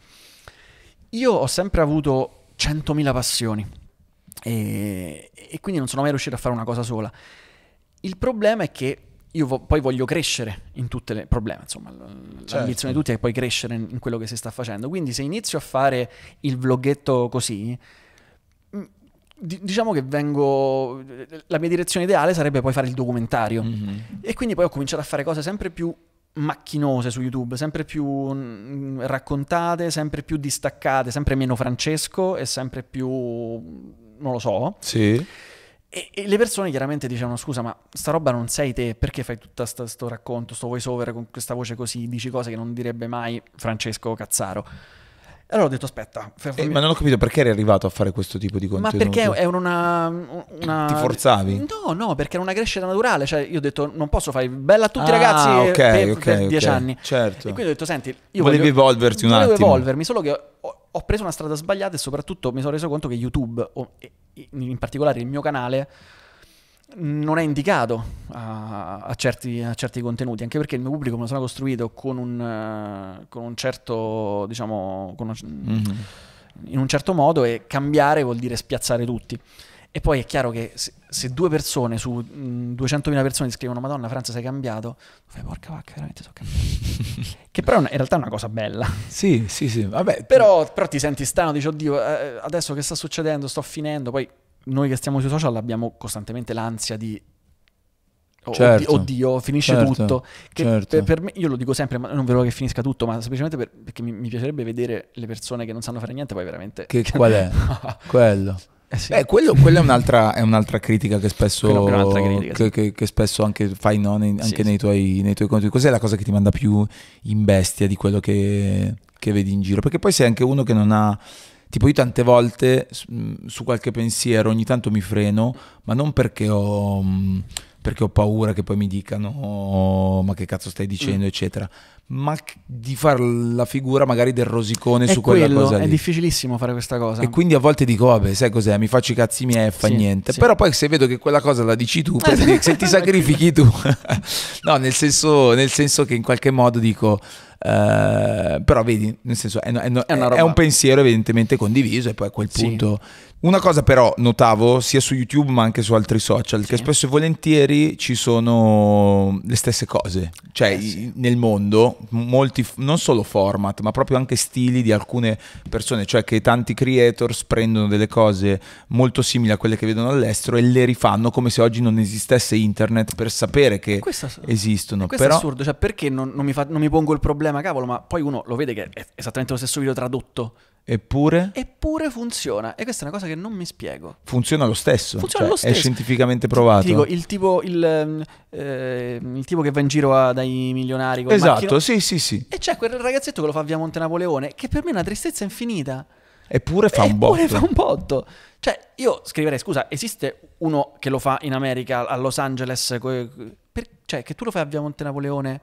Io ho sempre avuto 100.000 passioni e, e quindi non sono mai riuscito a fare una cosa sola. Il problema è che io vo- poi voglio crescere in tutte le problemi, insomma, l-
Certo.
l'ambizione di tutti è poi crescere in, in quello che si sta facendo. Quindi se inizio a fare il vloggetto così, mm, di- diciamo che vengo la mia direzione ideale sarebbe poi fare il documentario.
Mhm.
E quindi poi ho cominciato a fare cose sempre più macchinose su YouTube, sempre più mm, raccontate, sempre più distaccate, sempre meno Francesco e sempre più non lo so.
Sì.
E, e le persone chiaramente dicevano: Scusa, ma sta roba non sei te, perché fai tutto questo racconto, sto voice over con questa voce così, dici cose che non direbbe mai Francesco Cazzaro. E allora ho detto: Aspetta,
Eh, ma non ho capito perché eri arrivato a fare questo tipo di
ma
contenuto.
perché è una, una-
Ti forzavi?
No, no, perché era una crescita naturale. Cioè, io ho detto: Non posso fare bella a tutti i
Ah,
ragazzi
ok,
per,
ok,
per
ok.
dieci anni.
Certo.
E quindi ho detto: Senti, io
Volevi
voglio-
evolverti un
volevo
attimo.
evolvermi, solo che ho, ho preso una strada sbagliata e soprattutto mi sono reso conto che YouTube, o- in particolare il mio canale, non è indicato a, a certi, a certi contenuti, anche perché il mio pubblico me lo sono costruito con un, eh, con un certo, diciamo, con una-
Mhm.
in un certo modo e cambiare vuol dire spiazzare tutti. E poi è chiaro che se, se due persone su mh, 200.000 persone ti scrivono Madonna Franza sei cambiato, fai porca vacca, veramente sono cambiato. che però in realtà è una cosa bella.
Sì, sì, sì. Vabbè,
Però, però ti senti strano, dici oddio, eh, adesso che sta succedendo, sto finendo. Poi noi che stiamo sui social abbiamo costantemente l'ansia di... oh,
Certo.
oddio, finisce
Certo,
tutto. Che
certo.
per, per me, io lo dico sempre, ma non vedo che finisca tutto, ma semplicemente per- perché mi, mi piacerebbe vedere le persone che non sanno fare niente, poi veramente...
Che, qual è? Quello.
Eh sì.
Beh, quello, quella è un'altra, è un'altra critica che spesso,
un'altra critica,
che,
sì.
che- che spesso anche fai no, nei- anche
sì.
nei tuoi, nei tuoi contenuti. Cos'è la cosa che ti manda più in bestia di quello che, che vedi in giro, perché poi sei anche uno che non ha... Tipo io tante volte su qualche pensiero ogni tanto mi freno, ma non perché ho, perché ho paura che poi mi dicano "Oh, ma che cazzo stai dicendo,
Mm.
eccetera, ma di fare la figura magari del rosicone
È
su quella
quello,
cosa
è
lì.
difficilissimo fare questa cosa.
E quindi a volte dico, vabbè, sai cos'è? Mi faccio i cazzi miei e fa
Sì,
niente.
sì.
Però poi se vedo che quella cosa la dici tu, se ti sacrifichi tu. no, nel senso, nel senso che in qualche modo dico... eh, però vedi, nel senso è, è-
È
è un pensiero evidentemente condiviso e poi a quel
Sì.
punto... Una cosa però notavo sia su YouTube ma anche su altri social, che
Sì.
spesso e volentieri ci sono le stesse cose, cioè
Eh, sì.
nel mondo molti, non solo format ma proprio anche stili di alcune persone, cioè che tanti creators prendono delle cose molto simili a quelle che vedono all'estero e le rifanno come se oggi non esistesse internet per sapere che
Questo,
esistono.
questo è
Però
assurdo, cioè perché non, non mi fa- non mi pongo il problema, cavolo, ma poi uno lo vede che è esattamente lo stesso video tradotto,
eppure
eppure funziona. E questa è una cosa che non mi spiego.
funziona lo stesso,
Funziona
cioè,
lo stesso.
è scientificamente
Ti-
provato.
Ti dico, il tipo, il, ehm, eh, il tipo che va in giro a- dai milionari con
esatto, sì, sì, sì.
E c'è quel ragazzetto che lo fa via Monte Napoleone, che per me è una tristezza infinita.
Eppure fa un
Eppure
botto.
fa un botto. Cioè, io scriverei, scusa, esiste uno che lo fa in America, a Los Angeles, per- cioè che tu lo fai a via Monte Napoleone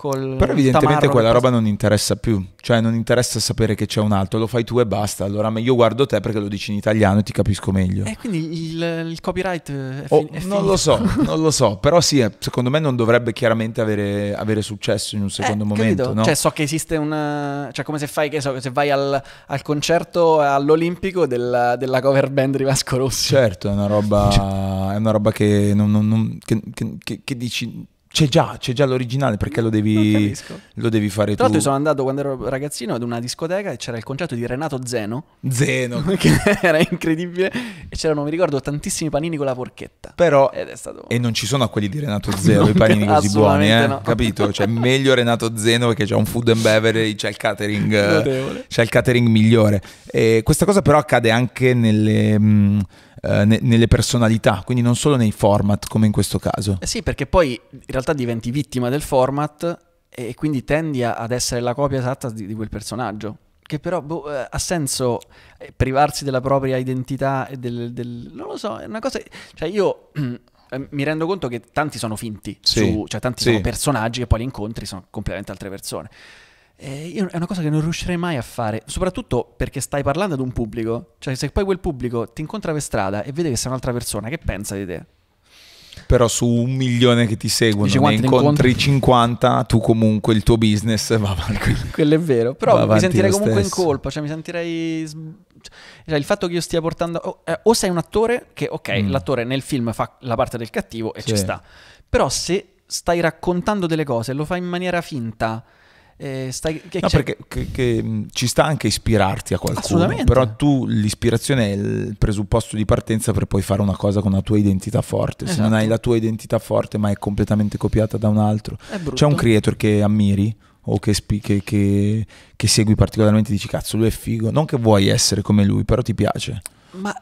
col
Però evidentemente quella roba non interessa più, cioè non interessa sapere che c'è un altro, lo fai tu e basta. Allora io guardo te perché lo dici in italiano e ti capisco meglio.
E quindi il, il copyright è,
Oh,
è
non lo so, non lo so, però sì, eh, secondo me non dovrebbe chiaramente avere, avere successo in un secondo
Eh,
momento, no?
Cioè, so che esiste un. Cioè, come se fai, che so, se vai al, al concerto all'Olimpico della, della cover band di Vasco Rossi.
Certo, è una roba, è una roba che, non- non- non- che- che- che dici, c'è già, c'è già l'originale, perché lo
Non
devi, lo devi fare
Tra l'altro,
tu?
io sono andato quando ero ragazzino ad una discoteca e c'era il concerto di Renato Zeno,
Zeno,
che era incredibile. E c'erano, mi ricordo, tantissimi panini con la porchetta.
però...
Ed è stato.
E non ci sono quelli di Renato Zero, i
No,
panini così buoni, eh?
no.
capito? Cioè, meglio Renato Zeno perché c'è un food and beverage, c'è il catering,
Notevole.
c'è il catering migliore. E questa cosa però accade anche nelle, mh, eh, ne- nelle personalità, quindi non solo nei format come in questo caso.
Eh sì, perché poi in realtà diventi vittima del format e quindi tendi a- ad essere la copia esatta di, di quel personaggio. Che però boh, eh, ha senso eh, privarsi della propria identità e del, del- Non lo so, è una cosa... Cioè io mi rendo conto che tanti sono finti,
Sì,
su- cioè tanti
sì.
sono personaggi e poi li incontri sono completamente altre persone. E io è una cosa che non riuscirei mai a fare, soprattutto perché stai parlando ad un pubblico. Cioè se poi quel pubblico ti incontra per strada e vede che sei un'altra persona, che pensa di te?
Però su un milione che ti seguono,
Dici
ne incontri
incontri?
50, tu comunque il tuo business va avanti.
Quello è vero, però mi sentirei comunque in
stesso.
colpa, cioè mi sentirei... Cioè il fatto che io stia portando... O, eh, o sei un attore che, ok,
Mm.
l'attore nel film fa la parte del cattivo e
Sì.
ci sta, però se stai raccontando delle cose e lo fai in maniera finta, eh, stai... Che,
No,
cioè-
perché che- che, ci sta anche ispirarti a qualcuno, però tu l'ispirazione è il presupposto di partenza per poi fare una cosa con la tua identità forte. Se non
Esatto.
hai la tua identità forte ma è completamente copiata da un altro, c'è un creator che ammiri o che, che- che- che segui particolarmente dici cazzo lui è figo, non che vuoi essere come lui, però ti piace.
Ma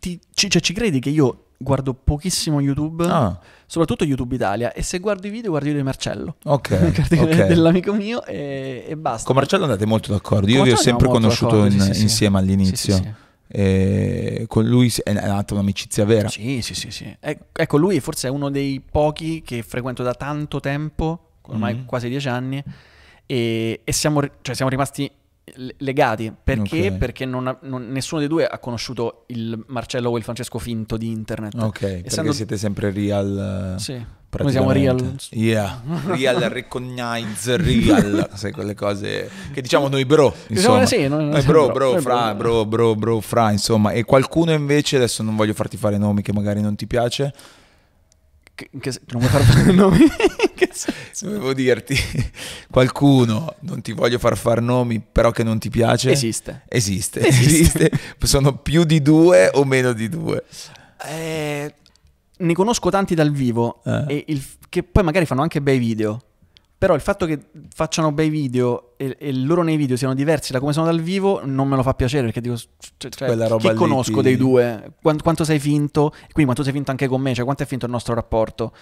ti, ci, cioè, ci credi che io guardo pochissimo YouTube,
Ah,
soprattutto YouTube Italia, e se guardo i video guardo i video di Marcello.
ok.
Guardo i video
ok.
dell'amico mio e, e basta.
Con Marcello andate molto d'accordo, io
Con
vi ho sempre conosciuto in-
sì, sì,
insieme
Sì,
all'inizio.
sì, sì.
E con lui è nata un'amicizia vera.
Sì, sì, sì, sì. E- ecco, lui forse è uno dei pochi che frequento da tanto tempo, ormai
Mhm.
quasi dieci anni, e, e siamo, cioè, siamo rimasti legati. Perché?
Ok.
Perché non ha- non- nessuno dei due ha conosciuto il Marcello o il Francesco finto di internet.
Ok,
Essendo-
perché siete sempre real. eh,
Sì. Noi siamo real.
Yeah, real recognize real, sai quelle cose che diciamo noi bro,
Diciamo
insomma.
sì, noi- noi
bro,
bro,
bro,
noi
fra,
bro.
bro, bro, bro, fra, insomma. E qualcuno invece, adesso non voglio farti fare nomi che magari non ti piace,
Che, se- non vuoi far fare nomi?
Dovevo dirti, qualcuno, non ti voglio far fare nomi, però che non ti piace.
Esiste.
Esiste,
Esiste.
esiste. Sono più di due o meno di due.
Eh, ne conosco tanti dal vivo
Eh.
e il- che poi magari fanno anche bei video. Però il fatto che facciano bei video e, e loro nei video siano diversi da come sono dal vivo non me lo fa piacere perché dico, cioè, cioè, chi conosco
ti-
dei due? Quanto, quanto sei finto? E quindi quanto sei finto anche con me? Cioè quanto è finto il nostro rapporto?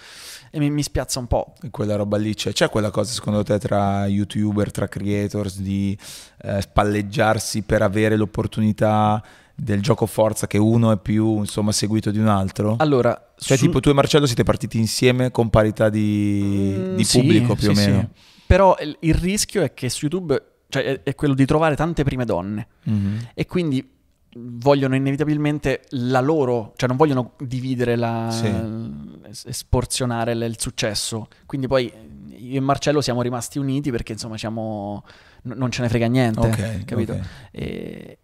E mi, mi spiazza un po'.
E Quella roba lì c'è. C'è quella cosa secondo te tra youtuber, tra creators di eh, spalleggiarsi per avere l'opportunità del gioco forza che uno è più insomma seguito di un altro?
Allora,
cioè
su-
tipo tu e Marcello siete partiti insieme con parità di,
Mm,
di
sì,
pubblico più
sì,
o meno.
sì. Però il, il rischio è che su YouTube cioè, è, è quello di trovare tante prime donne
Mhm.
e quindi vogliono inevitabilmente la loro, cioè non vogliono dividere la,
Sì.
e sporzionare l- il successo. Quindi poi io e Marcello siamo rimasti uniti perché insomma siamo, n- non ce ne frega niente,
Ok,
capito?
ok.
E- e-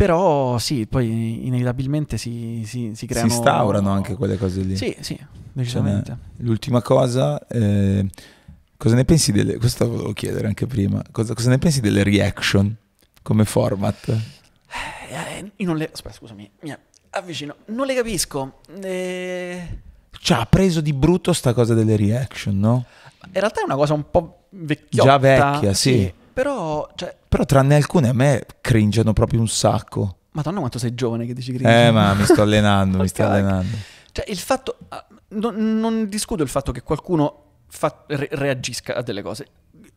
però sì, poi inevitabilmente si, si, si creano...
Si instaurano anche quelle cose lì.
Sì, sì, decisamente.
L'ultima cosa, eh, cosa ne pensi delle... Questo volevo chiedere anche prima. Cosa, cosa ne pensi delle reaction come format?
Eh, io non le... Aspetta, scusami, mi avvicino. Non le capisco. Eh,
Cioè, ha preso di brutto sta cosa delle reaction, no?
In realtà è una cosa un po' vecchiotta.
Già vecchia, sì.
Però, cioè,
Però tranne alcune a me cringiano proprio un sacco.
madonna quanto sei giovane che dici cringe.
Eh, ma mi sto allenando, mi sto allenando.
Cioè, il fatto... ah, non, non discuto il fatto che qualcuno fa- re- reagisca a delle cose.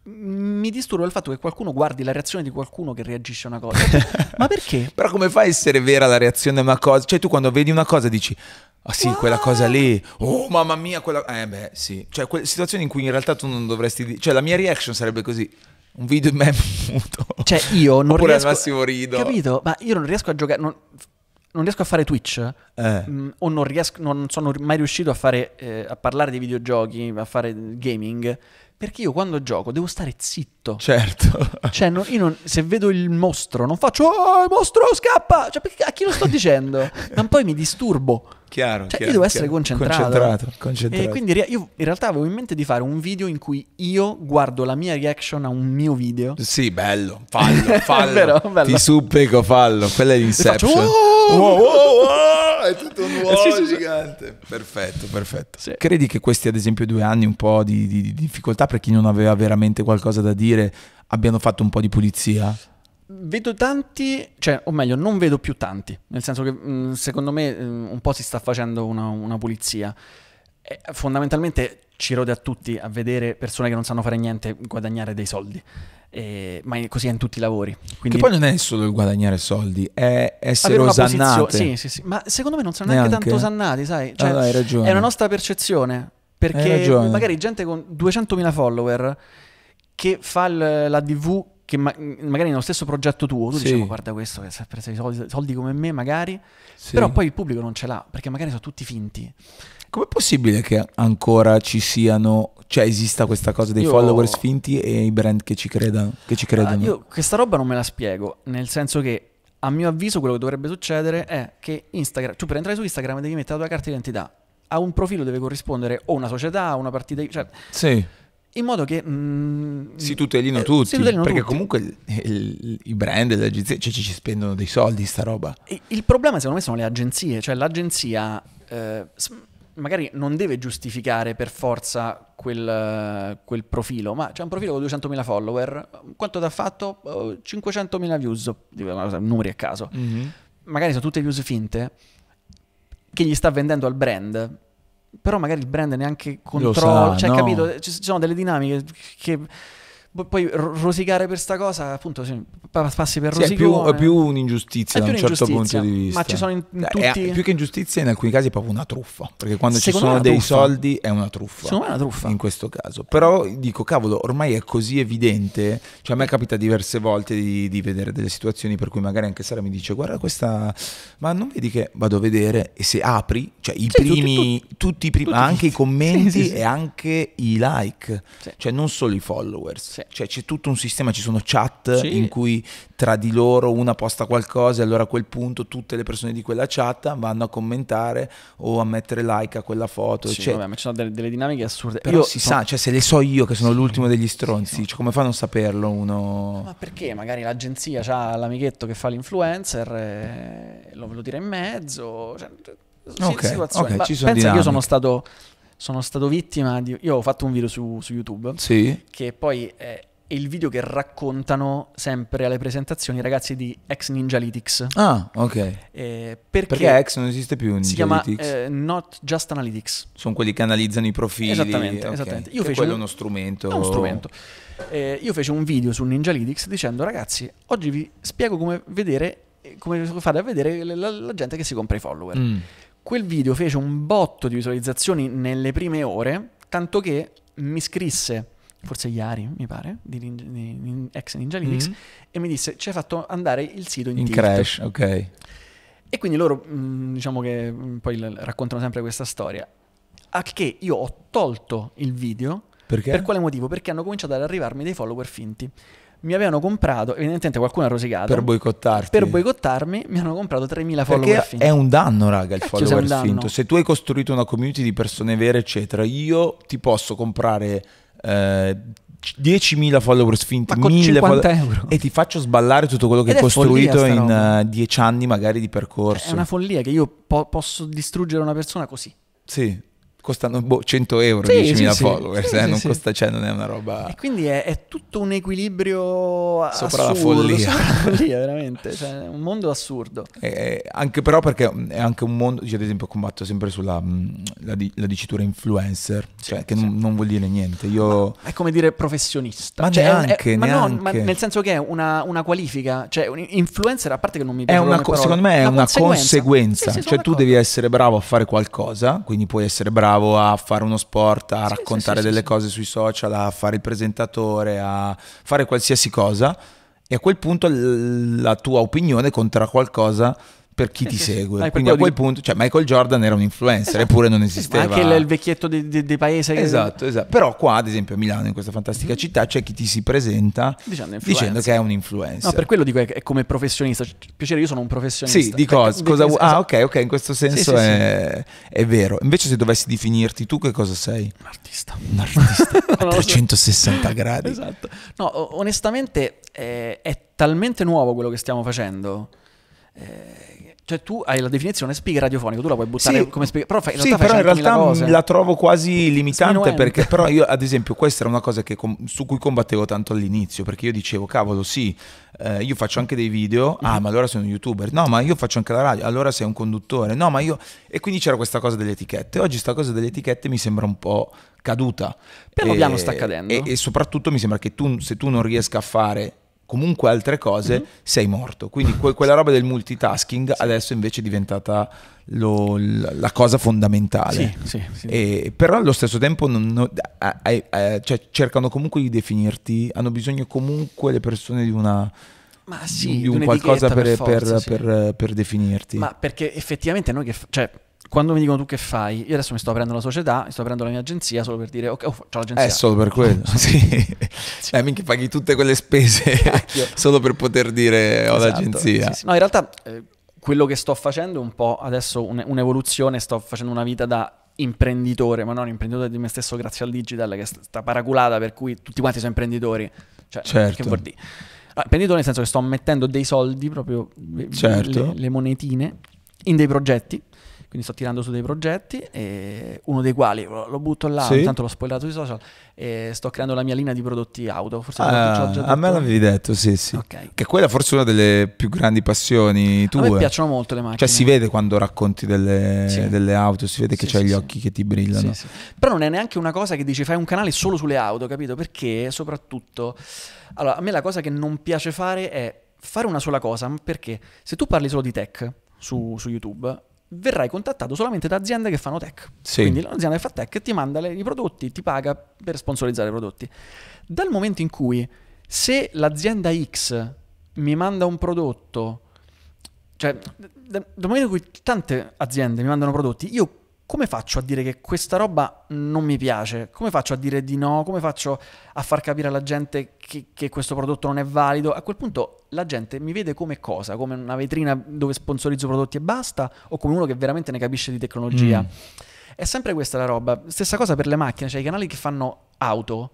Mi disturba il fatto che qualcuno guardi la reazione di qualcuno che reagisce a una cosa. Ma perché?
Però come fai a essere vera la reazione a una cosa? Cioè tu quando vedi una cosa dici, ah sì, quella cosa lì, oh mamma mia, quella... Eh beh, sì. Cioè quelle situazioni in cui in realtà tu non dovresti dire... Cioè la mia reaction sarebbe così, un video in me muto.
Cioè, io non
Oppure
riesco...
al massimo rido.
Capito? Ma io non riesco a giocare... Non, non riesco a fare Twitch.
Eh.
Mm, o non, riesco, non sono mai riuscito a fare eh, a parlare di videogiochi, a fare gaming, perché io quando gioco devo stare zitto.
Certo.
Cioè, non- io non- se vedo il mostro, non faccio Oh, il mostro scappa! Cioè, perché- a chi lo sto dicendo? Ma poi mi disturbo.
Chiaro.
Cioè,
chiaro,
io devo essere concentrato.
Concentrato, concentrato.
E quindi re- io in realtà avevo in mente di fare un video in cui io guardo la mia reaction a un mio video.
Sì, bello, fallo, fallo.
vero, bello.
Ti supplico, fallo. Quella è l'Inception.
faccio, "Oh!"
Wow, wow, è tutto un uomo
Sì, sì, sì.
gigante. Perfetto, perfetto.
Sì.
Credi che questi, ad esempio, due anni un po' di, di- di difficoltà per chi non aveva veramente qualcosa da dire abbiano fatto un po' di pulizia?
Vedo tanti, cioè, o meglio, non vedo più tanti, nel senso che mh, secondo me mh, un po' si sta facendo una, una pulizia. E, fondamentalmente ci rode a tutti a vedere persone che non sanno fare niente guadagnare dei soldi, E- ma così è in tutti i lavori. Quindi
Che poi non è solo il guadagnare soldi, è essere
posizione, sì, sì, sì, ma secondo me non sono neanche,
Neanche?
tanto osannati, sai? Cioè,
Ah, hai ragione.
È una nostra percezione. Perché magari gente con 200.000 follower che fa il- la DV, che ma- magari nello stesso progetto tuo, tu
Sì.
dici, "Ma guarda questo che si è preso i soldi, soldi come me magari,
Sì.
però poi il pubblico non ce l'ha, perché magari sono tutti finti.
Com'è possibile che ancora ci siano, cioè esista questa cosa dei
Io-
followers finti e i brand che ci, credano, che ci credono?
Ah, io questa roba non me la spiego, nel senso che a mio avviso quello che dovrebbe succedere è che Instagram, tu per entrare su Instagram devi mettere la tua carta d'identità. A un profilo deve corrispondere o una società o una partita, cioè
Sì.
In modo che mm,
Si tutelino
eh,
tutti,
si tutelino
perché
tutti.
comunque il- il- i brand le agenzie cioè, ci, ci spendono dei soldi sta roba.
E Il problema secondo me sono le agenzie, cioè l'agenzia eh, magari non deve giustificare per forza quel, quel profilo, ma c'è un profilo con 200.000 follower, quanto ti ha fatto? Oh, 500.000 views, numeri a caso. Magari sono tutte views finte che gli sta vendendo al brand, però magari il brand neanche controlla, cioè
no.
capito, ci sono delle dinamiche che poi- poi ro- rosicare per sta cosa, appunto, passi per
Sì, è, più, è più un'ingiustizia
È
da un certo punto di vista.
ma ci sono in- in
Eh,
tutti-
più che ingiustizia, in alcuni casi è proprio una truffa. Perché quando
Secondo
ci sono
è
dei
truffa.
soldi è una truffa.
Secondo me è una truffa.
In questo caso. Però dico, cavolo, ormai è così evidente. Cioè, a me capita diverse volte di, di vedere delle situazioni per cui magari anche Sara mi dice: Guarda, questa. Ma non vedi che vado a vedere e se apri, cioè i
Sì, tutti-
primi, tutti, i primi,
tutti-
anche i commenti
Sì, sì,
e anche i like. Cioè, non solo i followers.
Sì.
Cioè, c'è tutto un sistema, ci sono chat
Sì.
in cui tra di loro una posta qualcosa e allora a quel punto tutte le persone di quella chat vanno a commentare o a mettere like a quella foto.
Sì,
Cioè,
vabbè, ma ci sono delle, delle dinamiche assurde.
però
Io
si
sono-
sa, cioè se le so io che sono l'ultimo degli stronzi, cioè, come fa a non saperlo uno?
Ma perché magari l'agenzia ha l'amichetto che fa l'influencer e lo, lo tira in mezzo? Cioè, sì,
Ok,
situazioni.
ok,
Ma
ci sono
pensa che io sono
dinamiche.
stato, sono stato vittima di... Io ho fatto un video su, su YouTube
Sì.
che poi è è il video che raccontano sempre alle presentazioni i ragazzi di Ex Ninjalytics.
Ah, ok.
Eh, perché,
Perché X non esiste più in
si chiama eh, Not Just Analytics.
Sono quelli che analizzano i profili.
Esattamente,
ok.
esattamente. Io
Che
feci
quello
un-
è uno strumento.
È uno strumento. Eh, io feci un video su Ninjalytics dicendo ragazzi, oggi vi spiego come vedere, come fate a vedere la, la gente che si compra i follower.
Mm.
Quel video fece un botto di visualizzazioni nelle prime ore, tanto che mi scrisse, forse Iari mi pare, di, Nin- di ex Ninjalytics,
Mm.
e mi disse ci hai fatto andare il sito in,
In
tilt".
crash, ok.
E quindi loro, mh, diciamo che mh, poi raccontano sempre questa storia. A che io ho tolto il video.
Perché?
Per quale motivo? Perché hanno cominciato ad arrivarmi dei follower finti. Mi avevano comprato, evidentemente qualcuno ha rosicato.
Per boicottarti.
Per boicottarmi mi hanno comprato 3.000 follower
Perché
finti.
è un danno, raga, il
Cacchio,
follower finto. Se tu hai costruito una community di persone vere, eccetera, io ti posso comprare eh, 10.000 followers finti,
Ma con
1000
50
follow-
euro.
e ti faccio sballare tutto quello che
Ed
hai costruito in
roba.
eh, 10 anni magari di percorso.
È una follia che io po- posso distruggere una persona così.
Sì, costano boh, 100 euro
Sì,
10.000
sì,
followers,
Sì,
eh, non costa, cioè non è una roba...
E quindi è, è tutto un equilibrio
Sopra la
assurdo,
follia.
sopra la follia, veramente. Cioè, è un mondo assurdo.
Eh, anche però perché è anche un mondo, io ad esempio combatto sempre sulla mh, la, la dicitura influencer, cioè che non, non vuol dire niente. Io
È come dire professionista.
Ma
Cioè,
neanche,
è- ma no, ma nel senso che è una, una qualifica. Cioè, un influencer, a parte che non mi
è
piace
una co- secondo me è una conseguenza,
sono
cioè tu
d'accordo.
devi essere bravo a fare qualcosa, quindi puoi essere bravo a fare uno sport, a
Sì,
raccontare
sì, sì,
delle cose sui social, a fare il presentatore, a fare qualsiasi cosa. E a quel punto la tua opinione conterà qualcosa per chi
Sì,
ti
sì, sì.
segue.
Dai,
Quindi a quel
di-
punto, cioè Michael Jordan era un influencer,
Esatto.
eppure non
Sì, sì,
esisteva.
ma anche il, vecchietto di, di- di paese. che-
Esatto, esatto. Però qua, ad esempio, a Milano, in questa fantastica città, c'è chi ti si presenta
Dicendo
dicendo che è un influencer.
No, per quello dico è, come professionista. Cioè, Piacere, io sono un professionista.
Sì, di
Perché-
cosa? cosa vu-
esatto.
ah, ok, ok, in questo senso
Sì, sì, sì.
è, è vero. Invece, se dovessi definirti tu, che cosa sei?
Un artista.
Un artista a
Non lo so.
360 gradi.
Esatto. No, onestamente eh, è talmente nuovo quello che stiamo facendo. eh, cioè, tu hai la definizione speaker radiofonico, tu la puoi buttare
Sì.
come speaker. Però fai, in
Sì,
realtà
però in
fai 100.000
realtà la trovo quasi limitante
Sminuente.
perché però io ad esempio questa era una cosa su cui combattevo tanto all'inizio perché io dicevo cavolo sì eh, io faccio anche dei video ah ma allora sei un youtuber no ma io faccio anche la radio allora sei un conduttore no ma io e quindi c'era questa cosa delle etichette oggi sta cosa delle etichette mi sembra un po' caduta
Piano
E-
piano sta cadendo.
e, e soprattutto mi sembra che tu se tu non riesca a fare comunque altre cose
Mhm.
sei morto quindi que- quella roba del multitasking adesso invece è diventata lo- la cosa fondamentale
Sì, sì, sì.
e, però allo stesso tempo non- non- a- a- a- cioè, cercano comunque di definirti, hanno bisogno comunque le persone di, una,
Ma sì,
di un qualcosa per,
per forza,
per-
sì.
per- definirti.
Ma perché effettivamente noi che... cioè, quando mi dicono tu che fai, io adesso mi sto aprendo la società, mi sto aprendo la mia agenzia solo per dire, ok, oh, c'ho l'agenzia.
è solo per quello, sì. Eh, minchia, paghi tutte quelle spese solo per poter dire ho
Esatto,
l'agenzia.
sì, sì. No, in realtà eh, quello che sto facendo è un po' adesso un- un'evoluzione, sto facendo una vita da imprenditore, ma non imprenditore di me stesso grazie al digital, che è sta paraculata per cui tutti quanti sono imprenditori. Cioè,
Certo.
che vuol dire? Ah, imprenditore nel senso che sto mettendo dei soldi, proprio
Certo.
le, le monetine, in dei progetti. Quindi sto tirando su dei progetti, e uno dei quali lo, butto là,
Sì.
intanto l'ho spoilerato sui social, sto creando la mia linea di prodotti auto. Forse
Ah,
già
a me l'avevi detto, sì, sì.
Ok.
Che quella forse è una delle più grandi passioni
A
tue.
me piacciono molto le macchine.
Cioè si vede quando racconti delle,
Sì.
delle auto, si vede che
Sì,
c'hai gli occhi che ti brillano.
Però non è neanche una cosa che dici fai un canale solo sulle auto, capito? Perché soprattutto... Allora, a me la cosa che non piace fare è fare una sola cosa, perché se tu parli solo di tech su, su YouTube, verrai contattato solamente da aziende che fanno tech.
Sì.
Quindi l'azienda che fa tech ti manda le- i prodotti, ti paga per sponsorizzare i prodotti. Dal momento in cui se l'azienda X mi manda un prodotto, cioè da- dal momento in cui tante aziende mi mandano prodotti, io come faccio a dire che questa roba non mi piace? Come faccio a dire di no? Come faccio a far capire alla gente che, che questo prodotto non è valido? A quel punto la gente mi vede come cosa? Come una vetrina dove sponsorizzo prodotti e basta? O come uno che veramente ne capisce di tecnologia?
Mm.
È sempre questa la roba. Stessa cosa per le macchine, cioè i canali che fanno auto.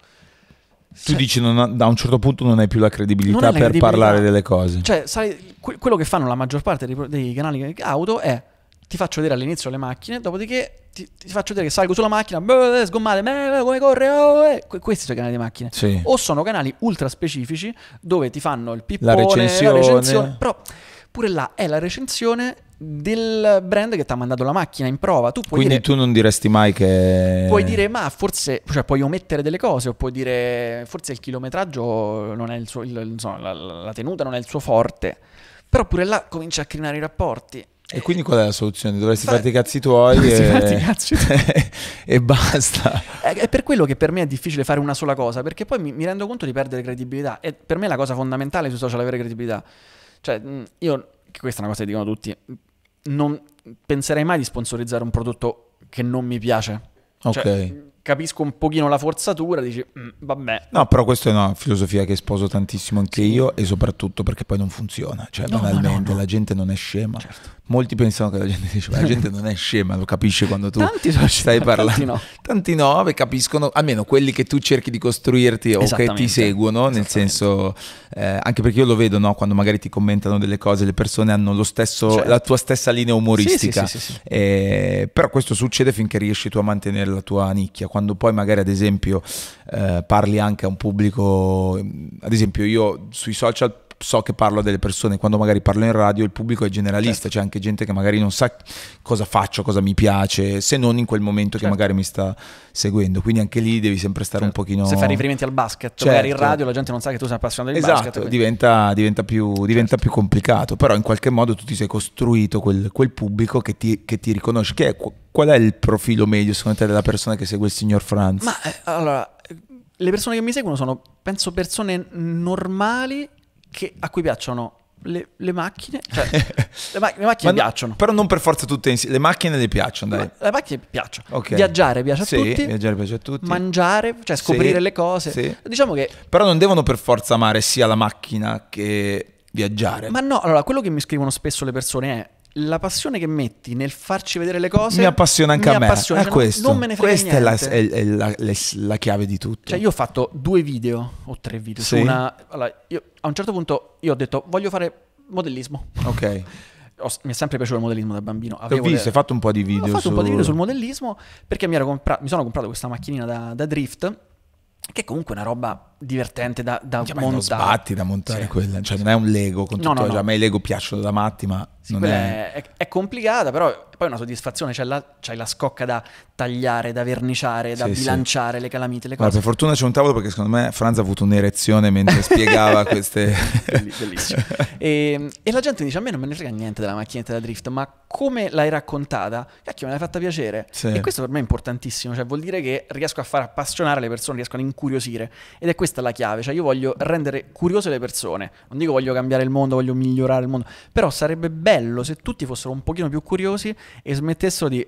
Tu dici non ha- da un certo punto non hai più la credibilità
la
per
credibilità.
parlare delle cose.
Cioè, sai, que- quello che fanno la maggior parte dei, pro- dei canali auto è ti faccio vedere all'inizio le macchine, dopodiché ti, ti faccio vedere che salgo sulla macchina, beh, sgommate, beh, come corre, oh, eh. Que- questi sono i canali di macchine.
Sì.
O sono canali ultra specifici dove ti fanno il
La
pippone,
recensione.
però pure là è la recensione del brand che ti ha mandato la macchina in prova. Tu puoi
Quindi
dire,
tu non diresti mai che...
puoi dire, ma forse, cioè puoi omettere delle cose, o puoi dire, forse il chilometraggio non è il suo, il- insomma, la, la tenuta non è il suo forte. Però pure là comincia a crinare i rapporti.
E quindi qual è la soluzione? Dovresti
Fai-
farti i cazzi tuoi e...
cazzi
e basta.
È è per quello che per me è difficile fare una sola cosa, perché poi mi, mi rendo conto di perdere credibilità. E per me è la cosa fondamentale sui social avere credibilità. Cioè, mh, io, che questa è una cosa che dicono tutti, non penserei mai di sponsorizzare un prodotto che non mi piace.
Ok.
Cioè, capisco un pochino la forzatura, dici, "Mm, vabbè.
No, però questa è una filosofia che sposo tantissimo anche io e soprattutto perché poi non funziona. Cioè,
No,
banalmente,
no, no.
la gente non è scema.
Certo.
Molti pensano che la gente dice, ma la gente non è scema, lo capisci quando tu
Tanti sono
stai parlando.
tanti no.
Tanti no, beh, capiscono, almeno quelli che tu cerchi di costruirti o che ti seguono, nel senso, eh, anche perché io lo vedo, no, quando magari ti commentano delle cose, le persone hanno lo stesso,
Certo.
la tua stessa linea umoristica.
Sì, sì, sì.
Eh, però questo succede finché riesci tu a mantenere la tua nicchia. Quando poi magari ad esempio eh, parli anche a un pubblico, ad esempio io sui social so che parlo a delle persone, quando magari parlo in radio il pubblico è generalista,
Certo.
c'è anche gente che magari non sa cosa faccio, cosa mi piace, se non in quel momento che
Certo.
magari mi sta seguendo. Quindi anche lì devi sempre stare un pochino...
Se fai riferimenti al basket,
Certo.
magari in radio la gente non sa che tu sei appassionato di basket.
Esatto,
quindi-
diventa, diventa più, diventa più complicato, però in qualche modo tu ti sei costruito quel, quel pubblico che ti, che ti riconosce. Che è, qu- qual è il profilo medio secondo te della persona che segue il signor Franz?
Ma eh, allora, le persone che mi seguono sono, penso, persone normali che- a cui piacciono le, le macchine. Cioè, le, ma- le macchine
Ma no-
piacciono.
Però non per forza tutte insieme. Le macchine le piacciono, dai.
Le macchine piacciono.
Ok.
Viaggiare piace a
Sì,
tutti.
viaggiare piace a tutti.
Mangiare, cioè scoprire
Sì,
le cose.
sì.
Diciamo che
Però non devono per forza amare sia la macchina che viaggiare.
Ma no, allora, quello che mi scrivono spesso le persone è la passione che metti nel farci vedere le cose
mi appassione anche
mi
a me.
appassiona,
È
cioè,
questo.
Non me ne frega
Questa è, la,
niente.
è- è la- le- la chiave di tutto.
Cioè, io ho fatto due video o tre video
Sì.
una. Allora, io, a un certo punto io ho detto voglio fare modellismo.
Ok.
Ho- mi è sempre piaciuto il modellismo da bambino. Avevo
visto,
le-
hai fatto un po' di video
Ho fatto
su...
un po' di video sul modellismo perché mi, ero compra- mi sono comprato questa macchinina da, da drift, che è comunque una roba divertente da, da
Cioè, ma non
montare.
sbatti da montare
Sì.
quella, cioè non è un Lego con
No,
tutto,
no, no.
cioè, a me i Lego piacciono da matti, ma
Sì,
non è...
è... È, complicata, però poi è una soddisfazione. C'è la, c'hai la scocca da tagliare, da verniciare, da
Sì, sì.
bilanciare le calamite, le
Guarda,
cose.
per fortuna c'è un tavolo perché secondo me Franz ha avuto un'erezione mentre spiegava queste...
Belli- Bellissimo. e, e la gente dice: A me non me ne frega niente della macchinetta da drift, ma come l'hai raccontata? Cacchio, me l'hai fatta piacere.
Sì.
E questo per me è importantissimo. Cioè, vuol dire che riesco a far appassionare le persone, riesco a incuriosire. Ed è questa la chiave. Cioè, io voglio rendere curiose le persone. Non dico voglio cambiare il mondo, voglio migliorare il mondo. Però sarebbe bello se tutti fossero un pochino più curiosi e smettessero di.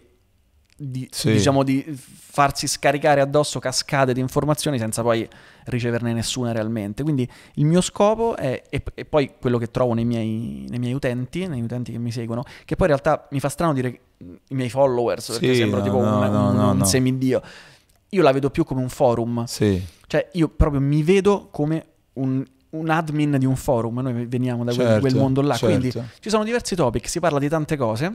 di,
Sì.
diciamo di farsi scaricare addosso cascate di informazioni senza poi riceverne nessuna realmente. Quindi il mio scopo è, e, e poi quello che trovo nei miei, nei miei utenti, nei utenti che mi seguono, che poi in realtà mi fa strano dire i miei followers, perché
Sì,
sembro
no,
tipo
no,
un,
no,
un- un semidio. Io la vedo più come un forum,
Sì,
cioè io proprio mi vedo come un, un admin di un forum, noi veniamo da quel,
Certo,
quel mondo là,
certo.
quindi ci sono diversi topic, si parla di tante cose.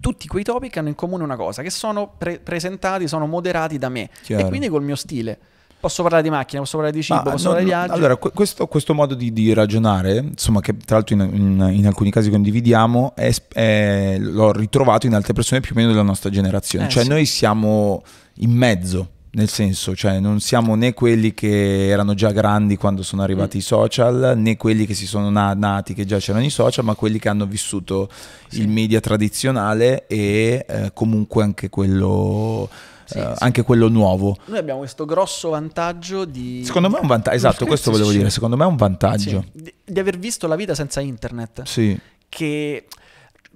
Tutti quei topic hanno in comune una cosa, che sono pre- presentati, sono moderati da me.
Chiaro.
E quindi col mio stile. Posso parlare di macchina, posso parlare di cibo,
Ma
posso
no,
parlare di viaggi.
Allora, que- questo, questo modo di, di ragionare, insomma, che tra l'altro in, in- in alcuni casi condividiamo, è, è- l'ho ritrovato in altre persone più o meno della nostra generazione.
Eh,
cioè,
sì.
noi siamo in mezzo. Nel senso, cioè non siamo né quelli che erano già grandi quando sono arrivati
Mm.
i social, né quelli che si sono na- nati che già c'erano i social, ma quelli che hanno vissuto
Sì.
il media tradizionale e eh, comunque anche quello,
Sì,
eh,
sì.
anche quello nuovo.
Noi abbiamo questo grosso vantaggio di...
Secondo me è un vantaggio, esatto, questo volevo dire, secondo me è un vantaggio.
Di, di aver visto la vita senza internet.
Sì,
Che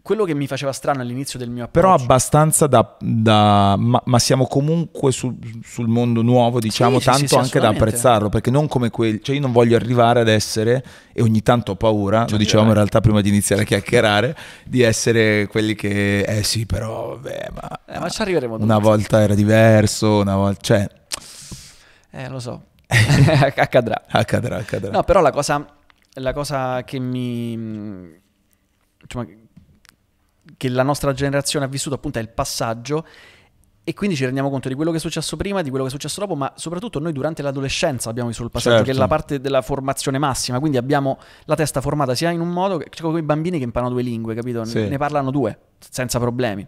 quello che mi faceva strano all'inizio del mio
però
approccio...
abbastanza da... da- ma, ma siamo comunque sul, sul mondo nuovo, diciamo,
Sì,
tanto
sì, sì,
anche da apprezzarlo, perché non come quelli... Cioè io non voglio arrivare ad essere, e ogni tanto ho paura, lo dicevamo in realtà prima di iniziare a chiacchierare, di essere quelli che... Eh sì, però, vabbè, ma...
Eh, ma ci arriveremo
Una
tutti.
volta era diverso, una volta... Cioè,
Eh, lo so. Accadrà.
accadrà, accadrà.
No, però la cosa, la cosa che mi... insomma, che la nostra generazione ha vissuto appunto è il passaggio e quindi ci rendiamo conto di quello che è successo prima, di quello che è successo dopo, ma soprattutto noi durante l'adolescenza abbiamo vissuto il passaggio,
Certo.
che è la parte della formazione massima, quindi abbiamo la testa formata sia in un modo, che c'è quei bambini che imparano due lingue, capito?
Sì.
Ne parlano due, senza problemi.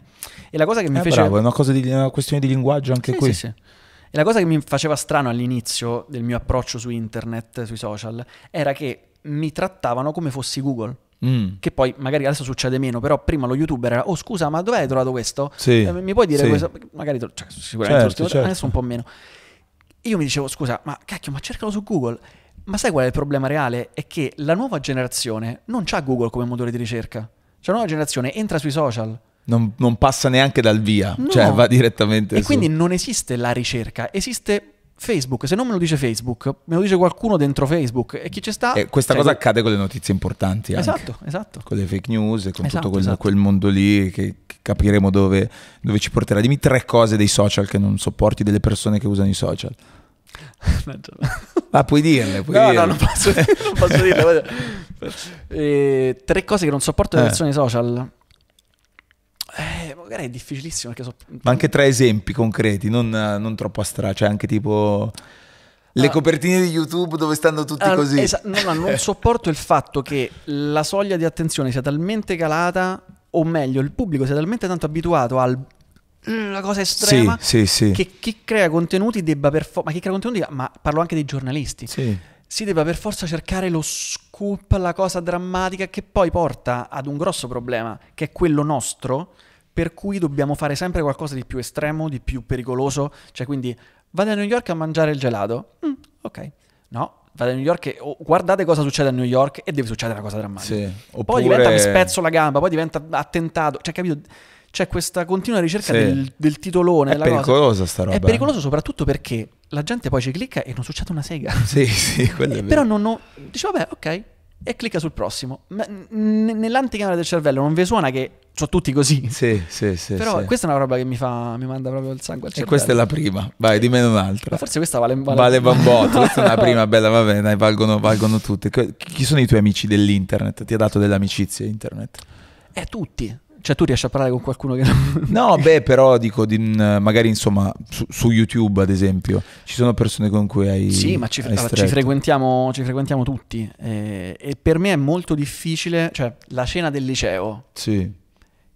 E la cosa che mi
Eh,
fece...
bravo, è una, cosa di, una questione di linguaggio anche
Sì,
qui.
sì, sì. E la cosa che mi faceva strano all'inizio del mio approccio su internet, sui social, era che mi trattavano come fossi Google.
Mm,
Che poi magari adesso succede meno, però prima lo youtuber era, oh scusa, ma dove hai trovato questo?
Sì,
Eh, mi puoi dire
sì.
questo? Magari cioè, sicuramente
Certo, certo.
adesso un po' meno. Io mi dicevo, scusa, ma cacchio, ma cercalo su Google. Ma sai qual è il problema reale? È che la nuova generazione non c'ha Google come motore di ricerca. Cioè la nuova generazione entra sui social.
Non, non passa neanche dal via,
No.
cioè va direttamente
E
su.
quindi non esiste la ricerca, esiste Facebook. Se non me lo dice Facebook, me lo dice qualcuno dentro Facebook. E chi ci sta?
E questa
Cioè,
cosa accade con le notizie importanti anche.
Esatto, esatto.
Con le fake news e con
Esatto,
tutto quel,
esatto.
quel mondo lì che, che capiremo dove, dove ci porterà. Dimmi tre cose dei social che non sopporti delle persone che usano i social. Ah, puoi dirle, puoi
No,
dirle.
no, non posso, non posso guarda. Eh, tre cose che non sopporto delle
Eh.
persone social. Eh, magari è difficilissimo perché so...
Ma anche tre esempi concreti, non, non troppo astratti, cioè anche tipo le
Ah.
copertine di YouTube dove stanno tutti
Ah,
così.
esa- no, no, non sopporto il fatto che la soglia di attenzione sia talmente calata, o meglio, il pubblico sia talmente tanto abituato al la cosa
sì,
estrema
sì, sì.
che chi crea contenuti debba per forza, ma chi crea contenuti, ma parlo anche dei giornalisti,
Sì.
si debba per forza cercare lo scoop, la cosa drammatica che poi porta ad un grosso problema, che è quello nostro, per cui dobbiamo fare sempre qualcosa di più estremo, di più pericoloso, cioè quindi vado a New York a mangiare il gelato, Mm, ok, no, vado a New York e oh, guardate cosa succede a New York e deve succedere una cosa drammatica.
Sì.
Poi
Oppure-
diventa mi spezzo la gamba, poi diventa attentato, cioè capito? C'è questa continua ricerca
Sì.
del, del titolone,
È
cosa.
pericolosa sta roba.
È pericoloso soprattutto perché la gente poi ci clicca e non succede una sega.
Sì, sì, quello.
Però non, non- dice vabbè, ok, e clicca sul prossimo. Ma n- nell'anticamera del cervello non vi suona che sono tutti così.
Sì, sì, sì.
Però
sì.
questa è una roba che mi fa mi manda proprio il sangue al
E
cervello.
questa è la prima. Vai, dimmene un'altra.
Ma forse questa vale vale,
Vale bambotto, questa è una prima bella, vabbè, dai, valgono, valgono tutte. Chi sono i tuoi amici dell'internet? Ti ha dato delle amicizie internet?
Eh, tutti. Cioè tu riesci a parlare con qualcuno che non...
No, beh, però dico, di- magari insomma, su, su YouTube ad esempio, ci sono persone con cui hai
Sì, ma ci, allora, ci frequentiamo, ci frequentiamo tutti. eh, e per me è molto difficile, cioè la cena del liceo,
Sì,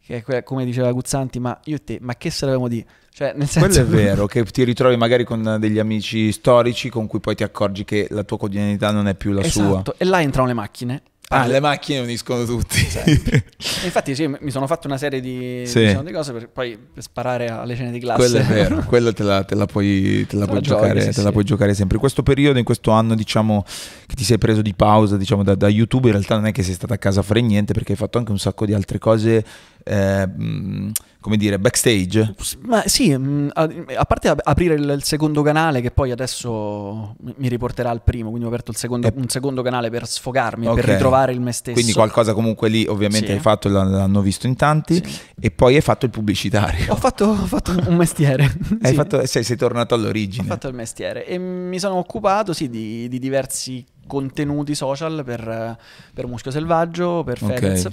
che è que- come diceva Guzzanti, ma io e te, ma che saremmo di... Cioè, nel senso...
quello è vero, che ti ritrovi magari con degli amici storici con cui poi ti accorgi che la tua quotidianità non è più la sua.
Esatto, e là entrano le macchine.
Ah, le macchine uniscono tutti.
Infatti sì, mi sono fatto una serie di,
Sì.
diciamo, di cose per poi per sparare alle scene di classe.
Quello è vero, quello te la, te la puoi, te la puoi
la giochi,
giocare,
sì,
te la
sì.
puoi giocare sempre. In questo periodo, in questo anno, diciamo che ti sei preso di pausa diciamo, da, da YouTube, in realtà non è che sei stata a casa a fare niente perché hai fatto anche un sacco di altre cose, eh, mh, come dire, backstage.
Ma sì, mh, a, parte ap- aprire il, secondo canale che poi adesso mi riporterà al primo, quindi ho aperto il secondo-
E-
un secondo canale per sfogarmi, e
Ok.
per ritrovare il me stesso.
Quindi qualcosa comunque lì ovviamente
Sì.
hai fatto, l'hanno l'hanno visto in tanti
Sì.
e poi hai fatto il pubblicitario.
Ho fatto, ho fatto un mestiere.
Hai
Sì.
fatto- sei, sei tornato
Ho
all'origine.
fatto il mestiere e mi sono occupato sì, di, di diversi contenuti social per, per Muschio Selvaggio, per. Fedez.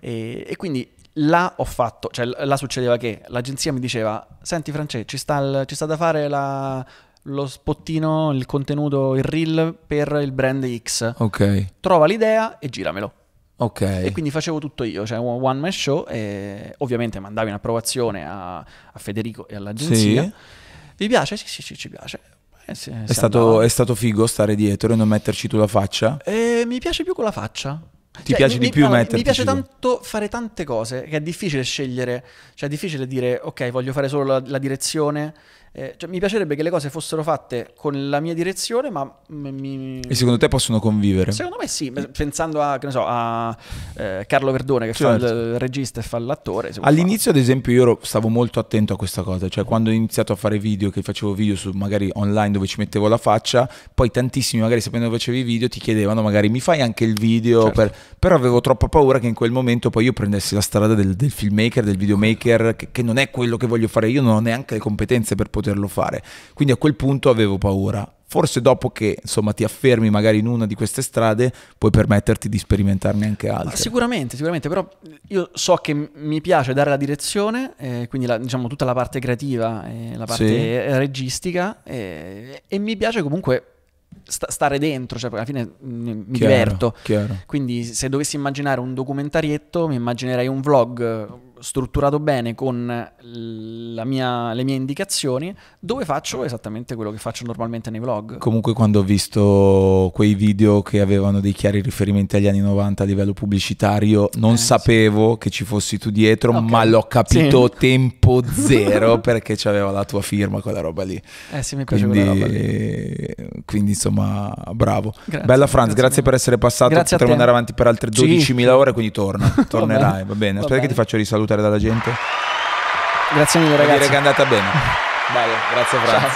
E, e quindi là ho fatto, cioè là succedeva che l'agenzia mi diceva: Senti, France, ci ci sta da fare la- lo spottino, il contenuto, il reel per il brand X.
Ok,
Trova l'idea e giramelo.
ok.
E quindi facevo tutto io, cioè un one man show e ovviamente mandavi un'approvazione a, a Federico e all'agenzia.
Sì.
Vi piace? Sì, sì, sì, ci piace. Eh, sì,
È stato, è stato figo stare dietro e non metterci tu la faccia?
Eh, mi piace più con la faccia.
Ti piace di più
allora,
metterti
Mi piace
su-
tanto fare tante cose, che è difficile scegliere, cioè è difficile dire ok, voglio fare solo la, la direzione. Eh, cioè, mi piacerebbe che le cose fossero fatte con la mia direzione, ma mi...
E secondo te possono convivere?
Secondo me sì, pensando a, che ne so, a eh, Carlo Verdone che
Certo.
fa il, il regista e fa l'attore.
All'inizio, ad esempio, io stavo molto attento a questa cosa, cioè quando ho iniziato a fare video, che facevo video su magari online dove ci mettevo la faccia, poi tantissimi, magari sapendo che facevi video, ti chiedevano magari mi fai anche il video,
Certo.
per- però avevo troppa paura che in quel momento poi io prendessi la strada del, del filmmaker, del videomaker, che, che non è quello che voglio fare, io non ho neanche le competenze per poter poterlo fare. Quindi a quel punto avevo paura. Forse dopo che insomma ti affermi magari in una di queste strade puoi permetterti di sperimentarne anche
Ma
altre.
Sicuramente, sicuramente, però io so che mi piace dare la direzione, eh, quindi la- diciamo tutta la parte creativa e la parte
Sì.
eh, registica eh, e mi piace comunque sta- stare dentro, cioè alla fine mm, mi
Chiaro,
diverto.
chiaro.
Quindi se dovessi immaginare un documentarietto, mi immaginerei un vlog strutturato bene con la mia- le mie indicazioni, dove faccio esattamente quello che faccio normalmente nei vlog.
Comunque quando ho visto quei video che avevano dei chiari riferimenti agli anni 90 a livello pubblicitario, non
Eh, sì.
sapevo che ci fossi tu dietro,
Ok.
ma l'ho capito
Sì.
tempo zero perché c'aveva la tua firma quella roba lì.
Eh sì, mi piace quella roba lì.
Quindi, quindi, insomma, bravo.
Grazie,
Bella Franz,
grazie
grazie, per essere passato.
Grazie te.
andare avanti per altre
Sì.
12.000 ore, quindi torna. Tornerai, va bene. Aspetta che ti faccio risalutare dalla gente.
Grazie mille
Vuol dire
ragazzi.
che è andata bene. Dai, grazie Franz.